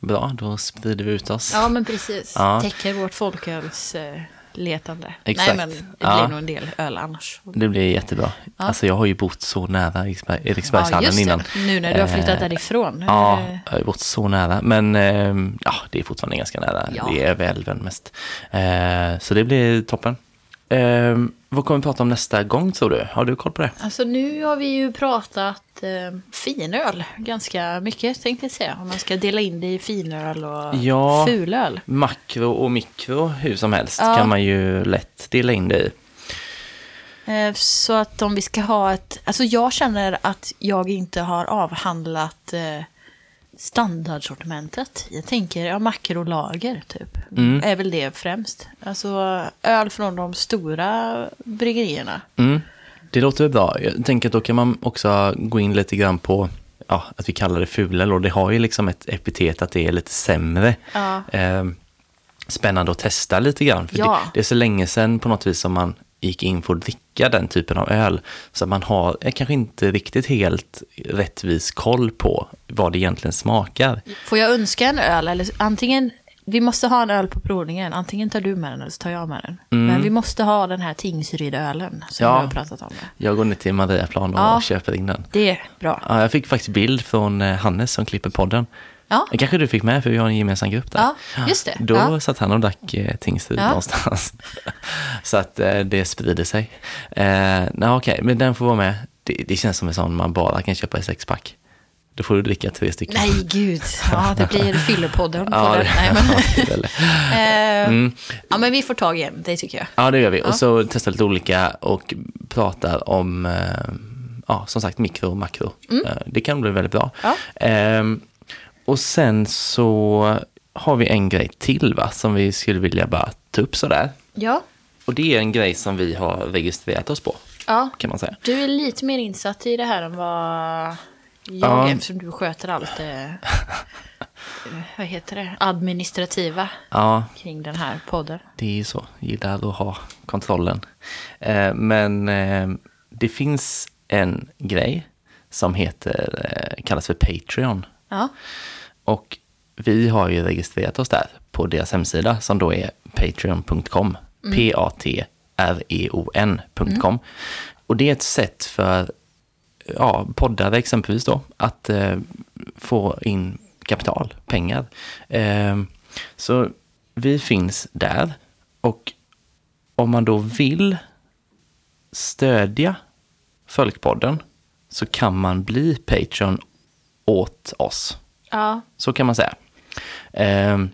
Speaker 1: bra, då sprider vi ut oss.
Speaker 2: ja, men precis.
Speaker 1: Ja.
Speaker 2: Täcker vårt folköls eh, letande.
Speaker 1: Exakt.
Speaker 2: Nej, men det
Speaker 1: Ja.
Speaker 2: blir nog en del öl annars.
Speaker 1: Det blir jättebra. Alltså jag har ju bott så nära Eriksberg, Eriksbergshallen
Speaker 2: det.
Speaker 1: innan.
Speaker 2: Nu när du har flyttat
Speaker 1: Eh,
Speaker 2: därifrån.
Speaker 1: Ja, jag har bott så nära. Men eh, ja, det är fortfarande ganska nära.
Speaker 2: Ja.
Speaker 1: Det är över älven mest. Eh, så det blir toppen. Vad kommer vi prata om nästa gång tror du? Har du koll på det?
Speaker 2: Alltså nu har vi ju pratat eh, finöl ganska mycket tänkte jag säga. Om man ska dela in det i finöl och
Speaker 1: Ja.
Speaker 2: fulöl.
Speaker 1: Makro och mikro hur som helst
Speaker 2: Ja.
Speaker 1: kan man ju lätt dela in det i.
Speaker 2: Eh, Så att om vi ska ha ett... Alltså jag känner att jag inte har avhandlat eh, standardsortimentet. Jag tänker ja, makrolager typ.
Speaker 1: Mm.
Speaker 2: Är väl det främst. Alltså öl från de stora bryggerierna.
Speaker 1: Mm. Det låter bra. Jag tänker att då kan man också gå in lite grann på ja, att vi kallar det fulöl och det har ju liksom ett epitet att det är lite sämre.
Speaker 2: Ja.
Speaker 1: Eh, spännande att testa lite grann. För
Speaker 2: Ja.
Speaker 1: det, det är så länge sedan på något vis som man gick in för att dricka den typen av öl. Så man har eh, kanske inte riktigt helt rättvis koll på vad det egentligen smakar.
Speaker 2: Får jag önska en öl? Eller antingen, vi måste ha en öl på provningen. Antingen tar du med den eller så tar jag med den. Men vi måste ha den här Tingsryd-ölen som
Speaker 1: Mm. Ja.
Speaker 2: vi har pratat om.
Speaker 1: Jag går ner till Mariaplan och
Speaker 2: Ja.
Speaker 1: köper in den.
Speaker 2: Det är bra.
Speaker 1: Ja, jag fick faktiskt bild från eh, Hannes som klipper podden.
Speaker 2: Ja,
Speaker 1: Det kanske du fick med för vi har en gemensam grupp där.
Speaker 2: Ja, just det.
Speaker 1: Då
Speaker 2: Ja.
Speaker 1: satt han och drack eh, Tingsryd
Speaker 2: Ja.
Speaker 1: någonstans. Så att eh, det sprider sig. Eh, nej, okej, men den får vara med. Det, det känns som en sån man bara kan köpa i sexpack. Då får du dricka tre stycken.
Speaker 2: nej gud. Ja, det blir fyllepodden.
Speaker 1: Ja, det.
Speaker 2: Nej, men,
Speaker 1: ja,
Speaker 2: eh, ja, men vi får tag i en, det tycker jag.
Speaker 1: ja, det gör vi. Och så testar lite olika och pratar om, eh, ja, som sagt, mikro och makro. Eh, det kan bli väldigt bra.
Speaker 2: Mm. Ja.
Speaker 1: Ehm, och sen så har vi en grej till va, som vi skulle vilja bara ta upp sådär.
Speaker 2: Ja,
Speaker 1: Och det är en grej som vi har registrerat oss på.
Speaker 2: Ja.
Speaker 1: kan man säga.
Speaker 2: Du är lite mer insatt i det här än vad jag
Speaker 1: Ja.
Speaker 2: eftersom du sköter allt det, vad heter det, administrativa
Speaker 1: Ja,
Speaker 2: kring den här podden.
Speaker 1: det är ju så. Gillar att ha kontrollen. Eh, men eh, det finns en grej som heter, eh, kallas för Patreon.
Speaker 2: Ja.
Speaker 1: Och vi har ju registrerat oss där på deras hemsida som då är patreon.com. P-A-T-R-E-O-N.com. Och det är ett sätt för ja, poddare exempelvis då att eh, få in kapital, pengar. Eh, så vi finns där och om man då vill stödja Folkpodden så kan man bli Patreon åt oss.
Speaker 2: Ja.
Speaker 1: Så kan man säga. Ehm,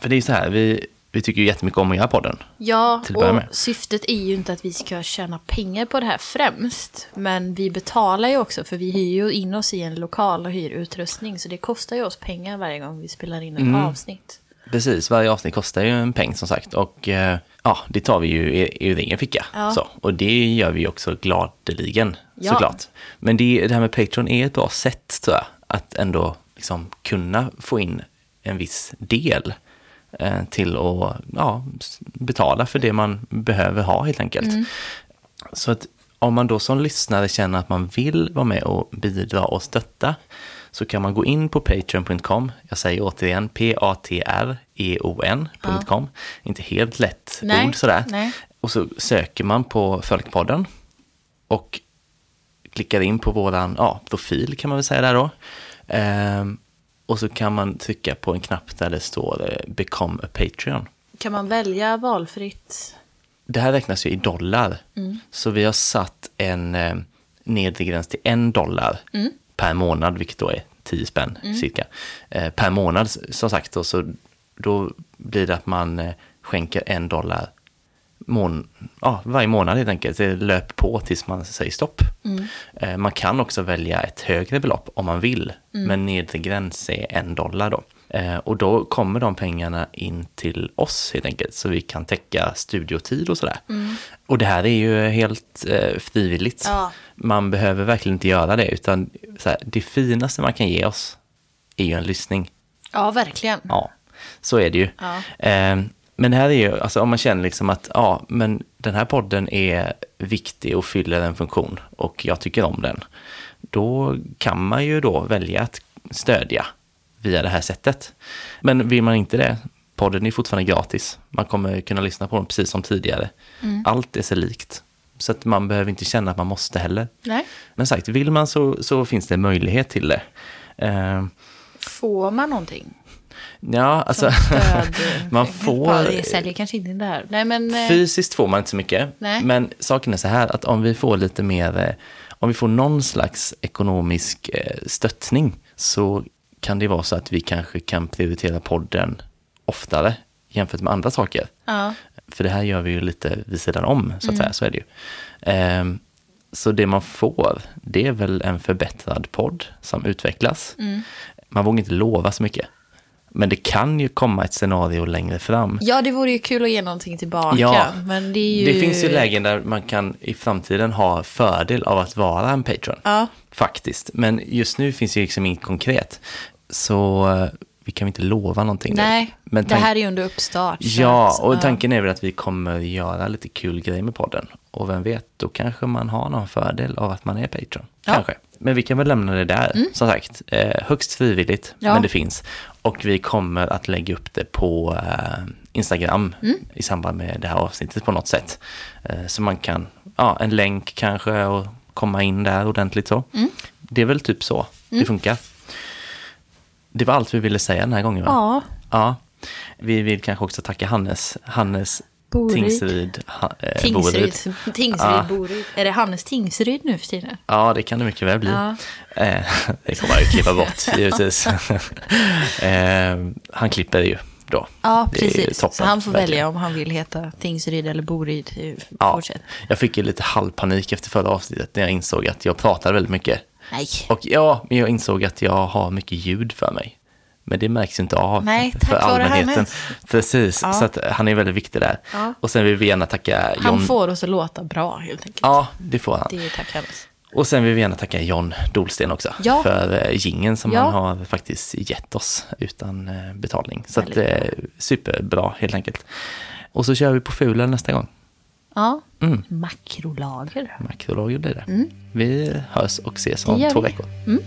Speaker 1: för det är så här, vi, vi tycker ju jättemycket om att göra podden.
Speaker 2: Ja, och syftet är ju inte att vi ska tjäna pengar på det här främst. Men vi betalar ju också, för vi hyr ju in oss i en lokal och hyr utrustning. Så det kostar ju oss pengar varje gång vi spelar in ett
Speaker 1: Mm.
Speaker 2: avsnitt.
Speaker 1: Precis, varje avsnitt kostar ju en peng som sagt. Och eh, ja, det tar vi ju ur egen ficka.
Speaker 2: Ja.
Speaker 1: Så, och det gör vi ju också gladeligen,
Speaker 2: Ja.
Speaker 1: såklart. Men det, det här med Patreon är ett bra sätt, tror jag, att ändå liksom kunna få in en viss del eh, till att ja, betala för det man behöver ha helt enkelt. Så att om man då som lyssnare känner att man vill vara med och bidra och stötta så kan man gå in på patreon.com. Jag säger återigen p-a-t-r-e-o-n.com. E Inte helt lätt
Speaker 2: Nej,
Speaker 1: ord sådär.
Speaker 2: nej.
Speaker 1: Och så söker man på Folkpodden och klickar in på våran ja, profil kan man väl säga där då. Ehm, och så kan man trycka på en knapp där det står eh, Become a Patreon.
Speaker 2: Kan man välja valfritt?
Speaker 1: Det här räknas ju i dollar. Så vi har satt en eh, nedre gräns till en dollar per månad, vilket då är 10 spänn cirka. Eh, per månad som sagt, då, så då blir det att man eh, skänker en dollar mån ja, varje månad helt enkelt. Det löper på tills man säger stopp. Eh, man kan också välja ett högre belopp om man vill, men nedre gräns är en dollar då. Eh, och då kommer de pengarna in till oss helt enkelt, så vi kan täcka studiotid och sådär. Och det här är ju helt eh, frivilligt.
Speaker 2: Ja.
Speaker 1: Man behöver verkligen inte göra det, utan här, det finaste man kan ge oss är ju en lyssning.
Speaker 2: Ja, verkligen.
Speaker 1: Ja, så är det ju.
Speaker 2: Ja.
Speaker 1: Eh, men här är ju, alltså om man känner liksom att, ja, men den här podden är viktig och fyller en funktion och jag tycker om den. Då kan man ju då välja att stödja via det här sättet. Men vill man inte det, podden är fortfarande gratis. Man kommer kunna lyssna på den precis som tidigare. Allt är sig likt. Så att man behöver inte känna att man måste heller.
Speaker 2: Nej.
Speaker 1: Men sagt, vill man så, så finns det möjlighet till det. Eh,
Speaker 2: Får man någonting?
Speaker 1: Ja, alltså, man får...
Speaker 2: Ja, säljer kanske inte in det här. Nej, men... eh,
Speaker 1: Fysiskt får man inte så mycket.
Speaker 2: Nej.
Speaker 1: Men saken är så här att om vi får lite mer, eh, om vi får någon slags ekonomisk eh, stöttning så kan det vara så att vi kanske kan prioritera podden oftare jämfört med andra saker.
Speaker 2: Ja.
Speaker 1: För det här gör vi ju lite vid sidan om, så att
Speaker 2: Mm.
Speaker 1: säga, så är det ju. Ehm, så det man får, det är väl en förbättrad podd som utvecklas.
Speaker 2: Mm.
Speaker 1: Man vågar inte lova så mycket. Men det kan ju komma ett scenario längre fram.
Speaker 2: ja, det vore ju kul att ge någonting tillbaka.
Speaker 1: Ja,
Speaker 2: men det är ju...
Speaker 1: Det finns ju lägen där man kan i framtiden ha fördel av att vara en patron.
Speaker 2: Ja.
Speaker 1: Faktiskt. Men just nu finns ju liksom inget konkret. Så eh, vi kan inte lova någonting.
Speaker 2: Nej,
Speaker 1: Men
Speaker 2: det här är ju under uppstart.
Speaker 1: Ja, och tanken är väl att vi kommer göra lite kul grejer med podden. Och vem vet, då kanske man har någon fördel av att man är patron.
Speaker 2: Ja.
Speaker 1: Kanske. Men vi kan väl lämna det där, som sagt. Eh, högst frivilligt,
Speaker 2: Ja.
Speaker 1: men det finns. Och vi kommer att lägga upp det på eh, Instagram i samband med det här avsnittet på något sätt. Eh, så man kan, ja, en länk kanske och komma in där ordentligt så. Det är väl typ så det funkar. Det var allt vi ville säga den här gången va?
Speaker 2: Ja,
Speaker 1: Ja, vi vill kanske också tacka Hannes, Hannes
Speaker 2: Boryd.
Speaker 1: Tingsryd. Ha, eh, Boryd.
Speaker 2: Tingsryd. Tingsryd,
Speaker 1: Ja.
Speaker 2: Boryd. Är det Hannes Tingsryd nu för tiden?
Speaker 1: Ja, det kan det mycket väl bli.
Speaker 2: Ja.
Speaker 1: Eh, det man ju klippa bort, givetvis. eh, han klipper ju då.
Speaker 2: Ja, precis.
Speaker 1: toppen,
Speaker 2: så han får
Speaker 1: verkligen.
Speaker 2: välja om han vill heta Tingsryd eller Boryd i
Speaker 1: Ja,
Speaker 2: fortsätt.
Speaker 1: jag fick ju lite halvpanik efter förra avsnittet när jag insåg att jag pratade väldigt mycket.
Speaker 2: Nej.
Speaker 1: Och ja, men jag insåg att jag har mycket ljud för mig. Men det märks inte av
Speaker 2: Nej,
Speaker 1: för allmänheten. Precis,
Speaker 2: Ja.
Speaker 1: så att han är väldigt viktig där.
Speaker 2: Ja.
Speaker 1: Och sen vill vi gärna tacka John.
Speaker 2: Han får oss att låta bra helt enkelt.
Speaker 1: Ja, det får han.
Speaker 2: Det är tack.
Speaker 1: Och sen vill vi gärna tacka John Dolsten också
Speaker 2: Ja.
Speaker 1: för eh, gingen som
Speaker 2: Ja.
Speaker 1: han har faktiskt gett oss utan eh, betalning. Så att, eh, superbra helt enkelt. Och så kör vi på Fulen nästa gång.
Speaker 2: Ja,
Speaker 1: Mm.
Speaker 2: makrolager.
Speaker 1: Makrolager blir det. Vi hörs och ses om två veckor.
Speaker 2: Mm.